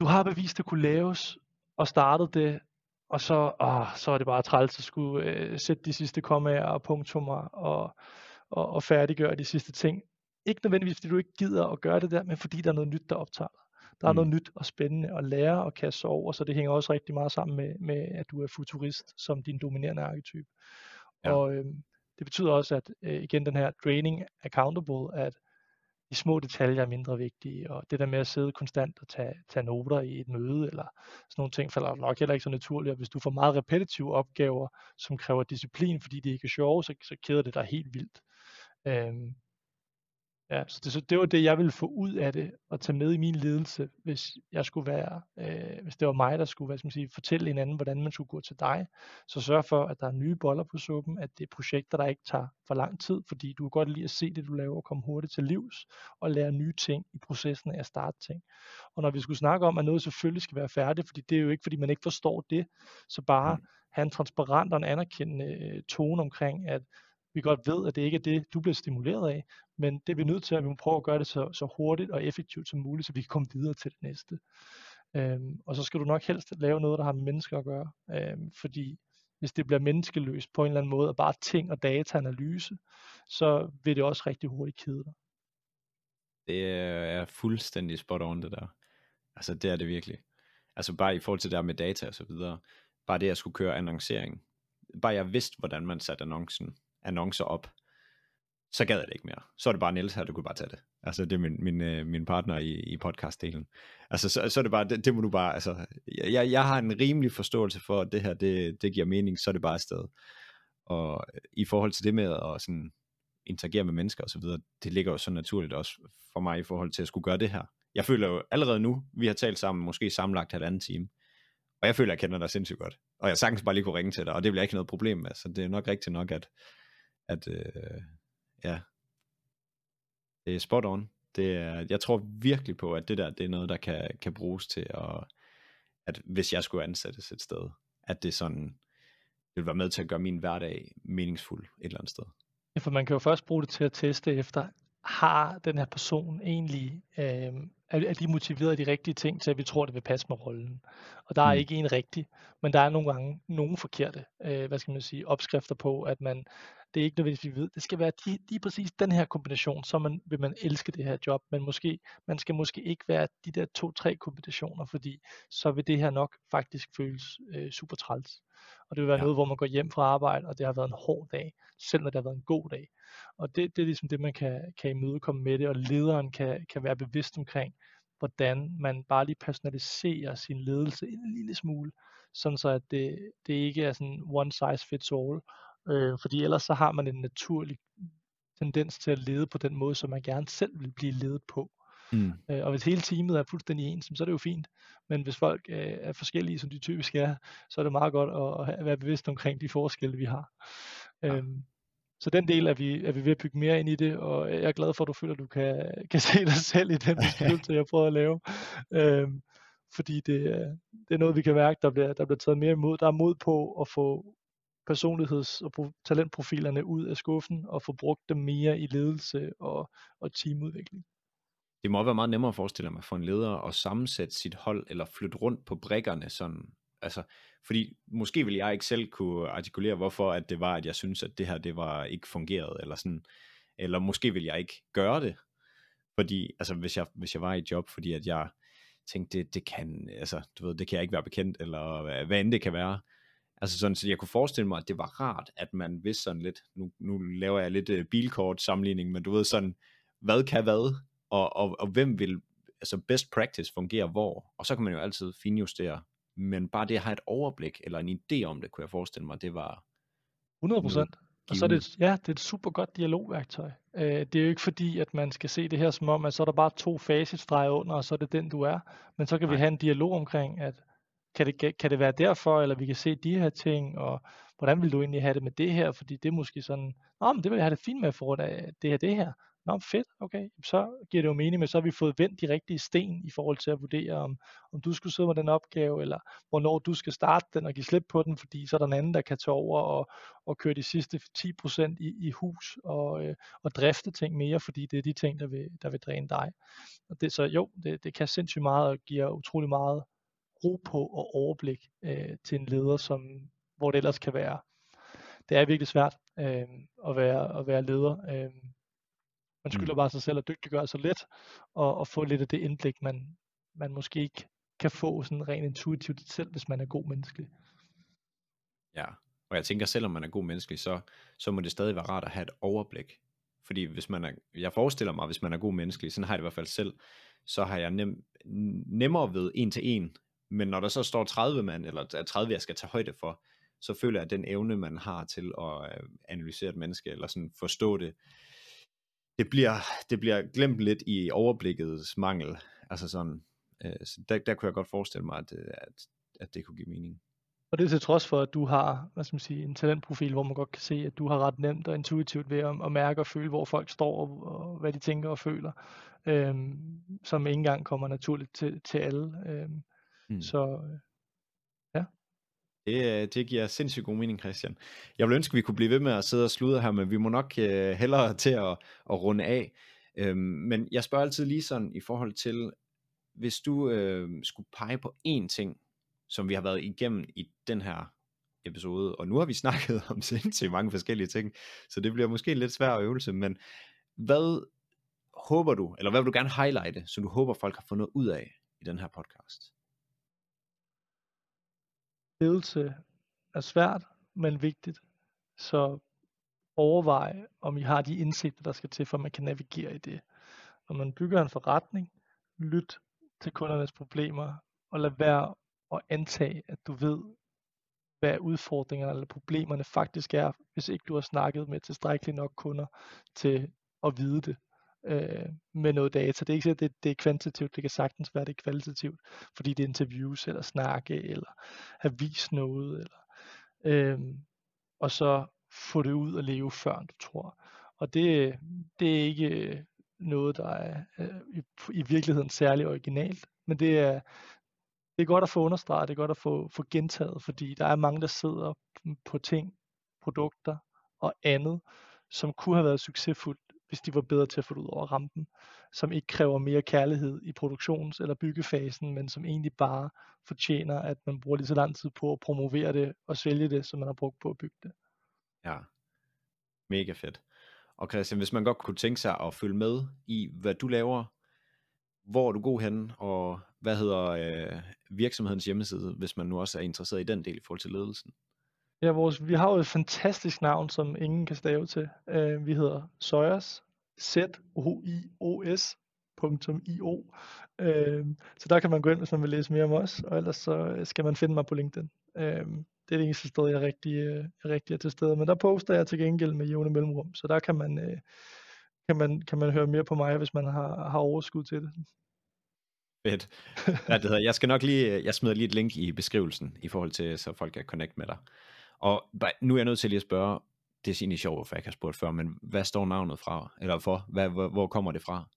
du har bevist, at det kunne laves, og startet det, og så, åh, så er det bare træls at skulle øh, sætte de sidste kommaer og punktummer og, og, og færdiggøre de sidste ting. Ikke nødvendigvis, fordi du ikke gider at gøre det der, men fordi der er noget nyt, der optager dig. Der er Mm. noget nyt og spændende at lære og kaste sig over, så det hænger også rigtig meget sammen med, med at du er futurist som din dominerende arketype. Ja. Og øhm, det betyder også, at øh, igen den her draining accountable, at de små detaljer er mindre vigtige, og det der med at sidde konstant og tage, tage noter i et møde, eller sådan nogle ting, falder nok heller ikke så naturligt, og hvis du får meget repetitive opgaver, som kræver disciplin, fordi de ikke er sjove, så, så keder det dig helt vildt. Øhm, ja, så det, så det var det, jeg ville få ud af det, og tage med i min ledelse, hvis jeg skulle være, øh, hvis det var mig, der skulle hvad skal man sige, fortælle en anden, hvordan man skulle gå til dig. Så sørg for, at der er nye boller på suppen, at det er projekter, der ikke tager for lang tid, fordi du kan godt lide at se det, du laver, og komme hurtigt til livs, og lære nye ting i processen af at starte ting. Og når vi skulle snakke om, at noget selvfølgelig skal være færdigt, fordi det er jo ikke, fordi man ikke forstår det, så bare have en transparent og en anerkendende øh, tone omkring, at vi godt ved, at det ikke er det, du bliver stimuleret af, men det er vi nødt til, at vi må prøve at gøre det så, så hurtigt og effektivt som muligt, så vi kan komme videre til det næste. Øhm, og så skal du nok helst lave noget, der har med mennesker at gøre, øhm, fordi hvis det bliver menneskeløst på en eller anden måde, og bare ting og dataanalyse, så vil det også rigtig hurtigt kede dig. Det er fuldstændig spot on det der. Altså det er det virkelig. Altså bare i forhold til det der med data og så videre. Bare det at skulle køre annoncering. Bare jeg vidste, hvordan man satte annoncen, annoncer op. Så gad jeg det ikke mere. Så er det bare Niels her, du kunne bare tage det. Altså det er min, min, øh, min partner i, i podcastdelen. Altså så, så er det bare, det, det må du bare, altså jeg, jeg har en rimelig forståelse for, at det her, det, det giver mening, så er det bare afsted. Og øh, i forhold til det med at sådan interagere med mennesker og så videre, det ligger jo så naturligt også for mig i forhold til at skulle gøre det her. Jeg føler jo allerede nu, vi har talt sammen, måske sammenlagt halvanden time, og jeg føler, at jeg kender dig sindssygt godt. Og jeg sagtens bare lige kunne ringe til dig, og det bliver ikke noget problem med, så det er nok rigtigt nok, at, at øh, ja, det er spot on. Det er, jeg tror virkelig på, at det der, det er noget, der kan, kan bruges til, at, at hvis jeg skulle ansættes et sted, at det sådan, det vil være med til at gøre min hverdag meningsfuld et eller andet sted. Ja, for man kan jo først bruge det til at teste efter, har den her person egentlig, øh, er, de motiveret af de rigtige ting til, at vi tror, det vil passe med rollen. Og der er Mm. ikke en rigtig, men der er nogle gange nogle forkerte, øh, hvad skal man sige, opskrifter på, at man, det er ikke nødvendigvis, vi ved, det skal være de, lige præcis den her kombination, så man, vil man elske det her job, men måske, man skal måske ikke være de der to-tre kombinationer, fordi så vil det her nok faktisk føles øh, super træls. Og det vil være Ja. noget, hvor man går hjem fra arbejde, og det har været en hård dag, selv når det har været en god dag. Og det, det er ligesom det, man kan, kan imødekomme med det, og lederen kan, kan være bevidst omkring, hvordan man bare lige personaliserer sin ledelse en lille smule, sådan så at det, det ikke er sådan one size fits all, øh, fordi ellers så har man en naturlig tendens til at lede på den måde, som man gerne selv vil blive ledet på. Mm. Øh, og hvis hele teamet er fuldstændig ens, så er det jo fint. Men hvis folk øh, er forskellige, som de typisk er, så er det meget godt at, at være bevidst omkring de forskelle, vi har. Ja. Øhm, så den del er vi, er vi ved at bygge mere ind i det, og jeg er glad for, at du føler, at du kan, kan se dig selv i den beskrivelse, jeg prøver at lave. Øhm, fordi det, er- det er noget, vi kan mærke, der bliver, der bliver taget mere imod. Der er mod på at få personligheds- og talentprofilerne ud af skuffen, og få brugt dem mere i ledelse og, og teamudvikling. Det må være meget nemmere at forestille mig for en leder at sammensætte sit hold, eller flytte rundt på brækkerne sådan, altså, fordi måske ville jeg ikke selv kunne artikulere, hvorfor at det var, at jeg synes, at det her, det var ikke fungeret, eller sådan, eller måske ville jeg ikke gøre det, fordi, altså, hvis jeg, hvis jeg var i et job, fordi at jeg tænkte, det, det kan, altså, du ved, det kan jeg ikke være bekendt, eller hvad, hvad end det kan være, Altså sådan, så jeg kunne forestille mig, at det var rart, at man vidste sådan lidt, nu, nu laver jeg lidt uh, bilkort sammenligning, men du ved sådan, hvad kan hvad, og, og, og hvem vil, altså best practice fungere hvor, og så kan man jo altid finjustere, men bare det at have et overblik, eller en idé om det, kunne jeg forestille mig, det var 100 procent. Og så er det, ja, det er et super godt dialogværktøj. Øh, det er jo ikke fordi, at man skal se det her som om, at så er der bare to facitstreger under, og så er det den, du er. Men så kan vi Nej. have en dialog omkring, at kan det, kan det være derfor, eller vi kan se de her ting, og hvordan vil du egentlig have det med det her, fordi det er måske sådan, Nå, men det vil jeg have det fint med for grund af det her, det her. Nå, fedt, okay, så giver det jo mening, men så har vi fået vendt de rigtige sten i forhold til at vurdere, om, om du skulle sidde med den opgave, eller hvornår du skal starte den og give slip på den, fordi så er der en anden, der kan tage over og, og køre de sidste 10% i, i hus og, øh, og drifte ting mere, fordi det er de ting, der vil, der vil dræne dig. Og det, så jo, det, det kan sindssygt meget og giver utrolig meget ro på og overblik øh, til en leder, som, hvor det ellers kan være. Det er virkelig svært øh, at, være, at være leder. Øh, man skylder Mm. bare sig selv at dygtiggøre sig lidt, og, og få lidt af det indblik, man, man måske ikke kan få sådan rent intuitivt selv, hvis man er god menneskelig. Ja, og jeg tænker, selvom man er god menneskelig, så, så må det stadig være rart at have et overblik. Fordi hvis man er, jeg forestiller mig, hvis man er god menneskelig, sådan har jeg det i hvert fald selv, så har jeg nem, nemmere ved en til en. Men når der så står 30 mand, eller 30 jeg skal tage højde for, så føler jeg, at den evne, man har til at øh, analysere et menneske, eller sådan forstå det, det bliver, det bliver glemt lidt i overblikkets mangel. Altså sådan, øh, så der, der kunne jeg godt forestille mig, at, øh, at, at det kunne give mening. Og det er til trods for, at du har hvad skal man sige, en talentprofil, hvor man godt kan se, at du har ret nemt og intuitivt ved at, at mærke og føle, hvor folk står og, og hvad de tænker og føler, øhm, som ikke engang kommer naturligt til, til alle. Øhm, mm. Så ja. Det, øh, det giver sindssygt god mening, Christian. Jeg vil ønske, at vi kunne blive ved med at sidde og sludre her, men vi må nok uh, hellere til at, at runde af. Øhm, men jeg spørger altid lige sådan i forhold til, hvis du øh, skulle pege på én ting, som vi har været igennem i den her episode, og nu har vi snakket om sindssygt mange forskellige ting, så det bliver måske en lidt svær øvelse, men hvad håber du, eller hvad vil du gerne highlighte, som du håber folk har fundet ud af i den her podcast? Ledelse er svært, men vigtigt, så overvej, om I har de indsigter, der skal til, for at man kan navigere i det. Når man bygger en forretning, lyt til kundernes problemer, og lad være at antage, at du ved, hvad udfordringerne eller problemerne faktisk er, hvis ikke du har snakket med tilstrækkeligt nok kunder til at vide det øh, med noget data. Det er ikke sikkert, det, det er kvantitativt, det kan sagtens være, det er kvalitativt, fordi det er interviews, eller snakke, eller have vist noget, eller, øh, og så få det ud og leve før du tror. Og det, det er ikke øh, noget, der er øh, i, i virkeligheden særlig originalt, men det er, det er godt at få understreget, det er godt at få, få gentaget, fordi der er mange, der sidder på ting, produkter og andet, som kunne have været succesfuldt, hvis de var bedre til at få det ud over rampen, som ikke kræver mere kærlighed i produktions- eller byggefasen, men som egentlig bare fortjener, at man bruger lige så lang tid på at promovere det og sælge det, som man har brugt på at bygge det. Ja, mega fedt. Og Christian, hvis man godt kunne tænke sig at følge med i, hvad du laver, hvor er du god hen, og hvad hedder øh, virksomhedens hjemmeside, hvis man nu også er interesseret i den del i forhold til ledelsen? Ja, vores, vi har jo et fantastisk navn, som ingen kan stave til. Uh, vi hedder Soyos, z o i o s .io. Uh, øh, så der kan man gå ind, hvis man vil læse mere om os, og ellers så øh, skal man finde mig på LinkedIn. Uh, det er det eneste sted, jeg rigtig, uh, rigtig er til stede. Men der poster jeg til gengæld med jævne mellemrum, så der kan man, uh, kan man, kan man høre mere på mig, hvis man har, har overskud til det. Fedt. Ja, det hedder, jeg skal nok lige, jeg smider lige et link i beskrivelsen, i forhold til, så folk kan connect med dig. Og nu er jeg nødt til lige at spørge, det er egentlig sjovt, for jeg ikke har spurgt før, men hvad står navnet fra, eller for? Hvad, hvor, hvor kommer det fra?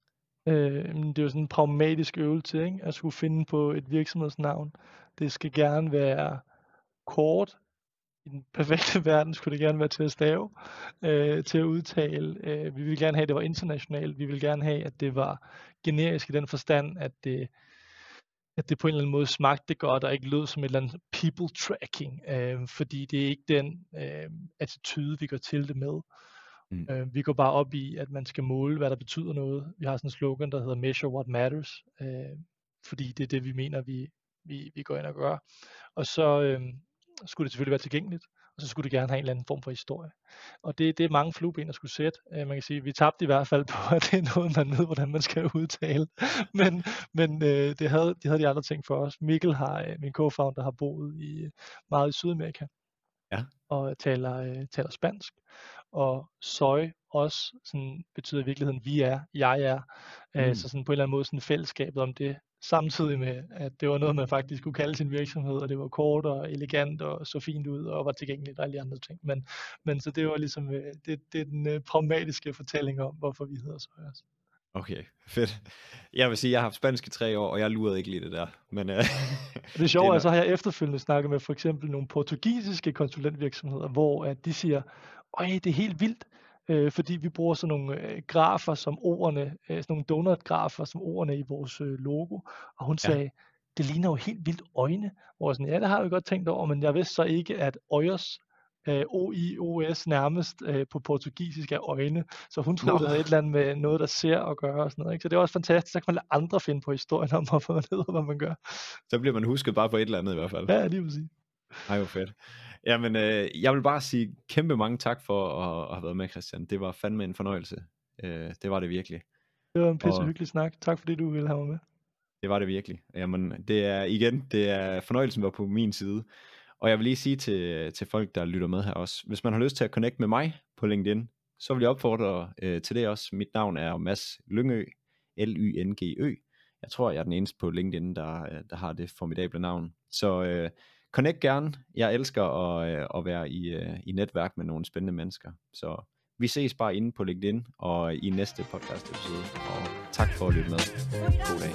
Øh, det er jo sådan en pragmatisk øvelse, ikke? at skulle finde på et virksomhedsnavn. Det skal gerne være kort, i den perfekte verden skulle det gerne være til at stave, øh, til at udtale. Øh, vi vil gerne have, at det var internationalt. Vi vil gerne have, at det var generisk i den forstand, at det, at det på en eller anden måde smagte godt, og ikke lød som et eller andet people tracking, øh, fordi det er ikke den øh, attitude, vi går til det med. Mm. Øh, vi går bare op i, at man skal måle, hvad der betyder noget. Vi har sådan en slogan, der hedder Measure What Matters, øh, fordi det er det, vi mener, vi, vi, vi går ind og gør. Og så, øh, skulle det selvfølgelig være tilgængeligt, og så skulle det gerne have en eller anden form for historie. Og det, det er mange flueben at skulle sætte. Uh, man kan sige, vi tabte i hvert fald på, at det er noget, man ved, hvordan man skal udtale. men men uh, det, havde, de havde de andre ting for os. Mikkel har, uh, min co-founder, har boet i meget i Sydamerika. Ja. Og taler, taler spansk. Og soy også sådan, betyder i virkeligheden, vi er, jeg er. Mm. Så sådan på en eller anden måde sådan fællesskabet om det, samtidig med, at det var noget, man faktisk kunne kalde sin virksomhed, og det var kort og elegant og så fint ud og var tilgængeligt og alle andre ting. Men, men så det var ligesom, øh, det, det er den uh, pragmatiske fortælling om, hvorfor vi hedder Søjers. Okay, fedt. Jeg vil sige, jeg har haft spansk i tre år, og jeg lurede ikke lige det der. Men, uh, det er sjovt, at så har jeg efterfølgende snakket med for eksempel nogle portugisiske konsulentvirksomheder, hvor at de siger, øj, det er helt vildt, øh, fordi vi bruger sådan nogle øh, grafer som ordene, øh, sådan nogle donut-grafer som ordene i vores øh, logo, og hun ja. sagde, det ligner jo helt vildt øjne, hvor sådan, ja, det har jeg godt tænkt over, men jeg vidste så ikke, at øjers øh, O-I-O-S nærmest øh, på portugisisk af øjne. Så hun troede, det havde et eller andet med noget, der ser og gør og sådan noget. Ikke? Så det er også fantastisk. Så kan man lade andre finde på historien om, hvorfor man ved, hvad man gør. Så bliver man husket bare på et eller andet i hvert fald. Ja, lige præcis. Ej, hvor fedt. Jamen, øh, jeg vil bare sige kæmpe mange tak for at, at have været med, Christian. Det var fandme en fornøjelse. Øh, det var det virkelig. Det var en pisse hyggelig snak. Tak fordi du ville have mig med. Det var det virkelig. Jamen, det er igen, det er fornøjelsen var på min side. Og jeg vil lige sige til, til folk, der lytter med her også, hvis man har lyst til at connecte med mig på LinkedIn, så vil jeg opfordre øh, til det også. Mit navn er Mads Lyngø, L-Y-N-G-Ø. Jeg tror, jeg er den eneste på LinkedIn, der, der har det formidable navn. Så øh, connect gerne. Jeg elsker at, øh, at være i, øh, i netværk med nogle spændende mennesker. Så vi ses bare inde på LinkedIn og i næste podcast episode. Og tak for at lytte med. God dag.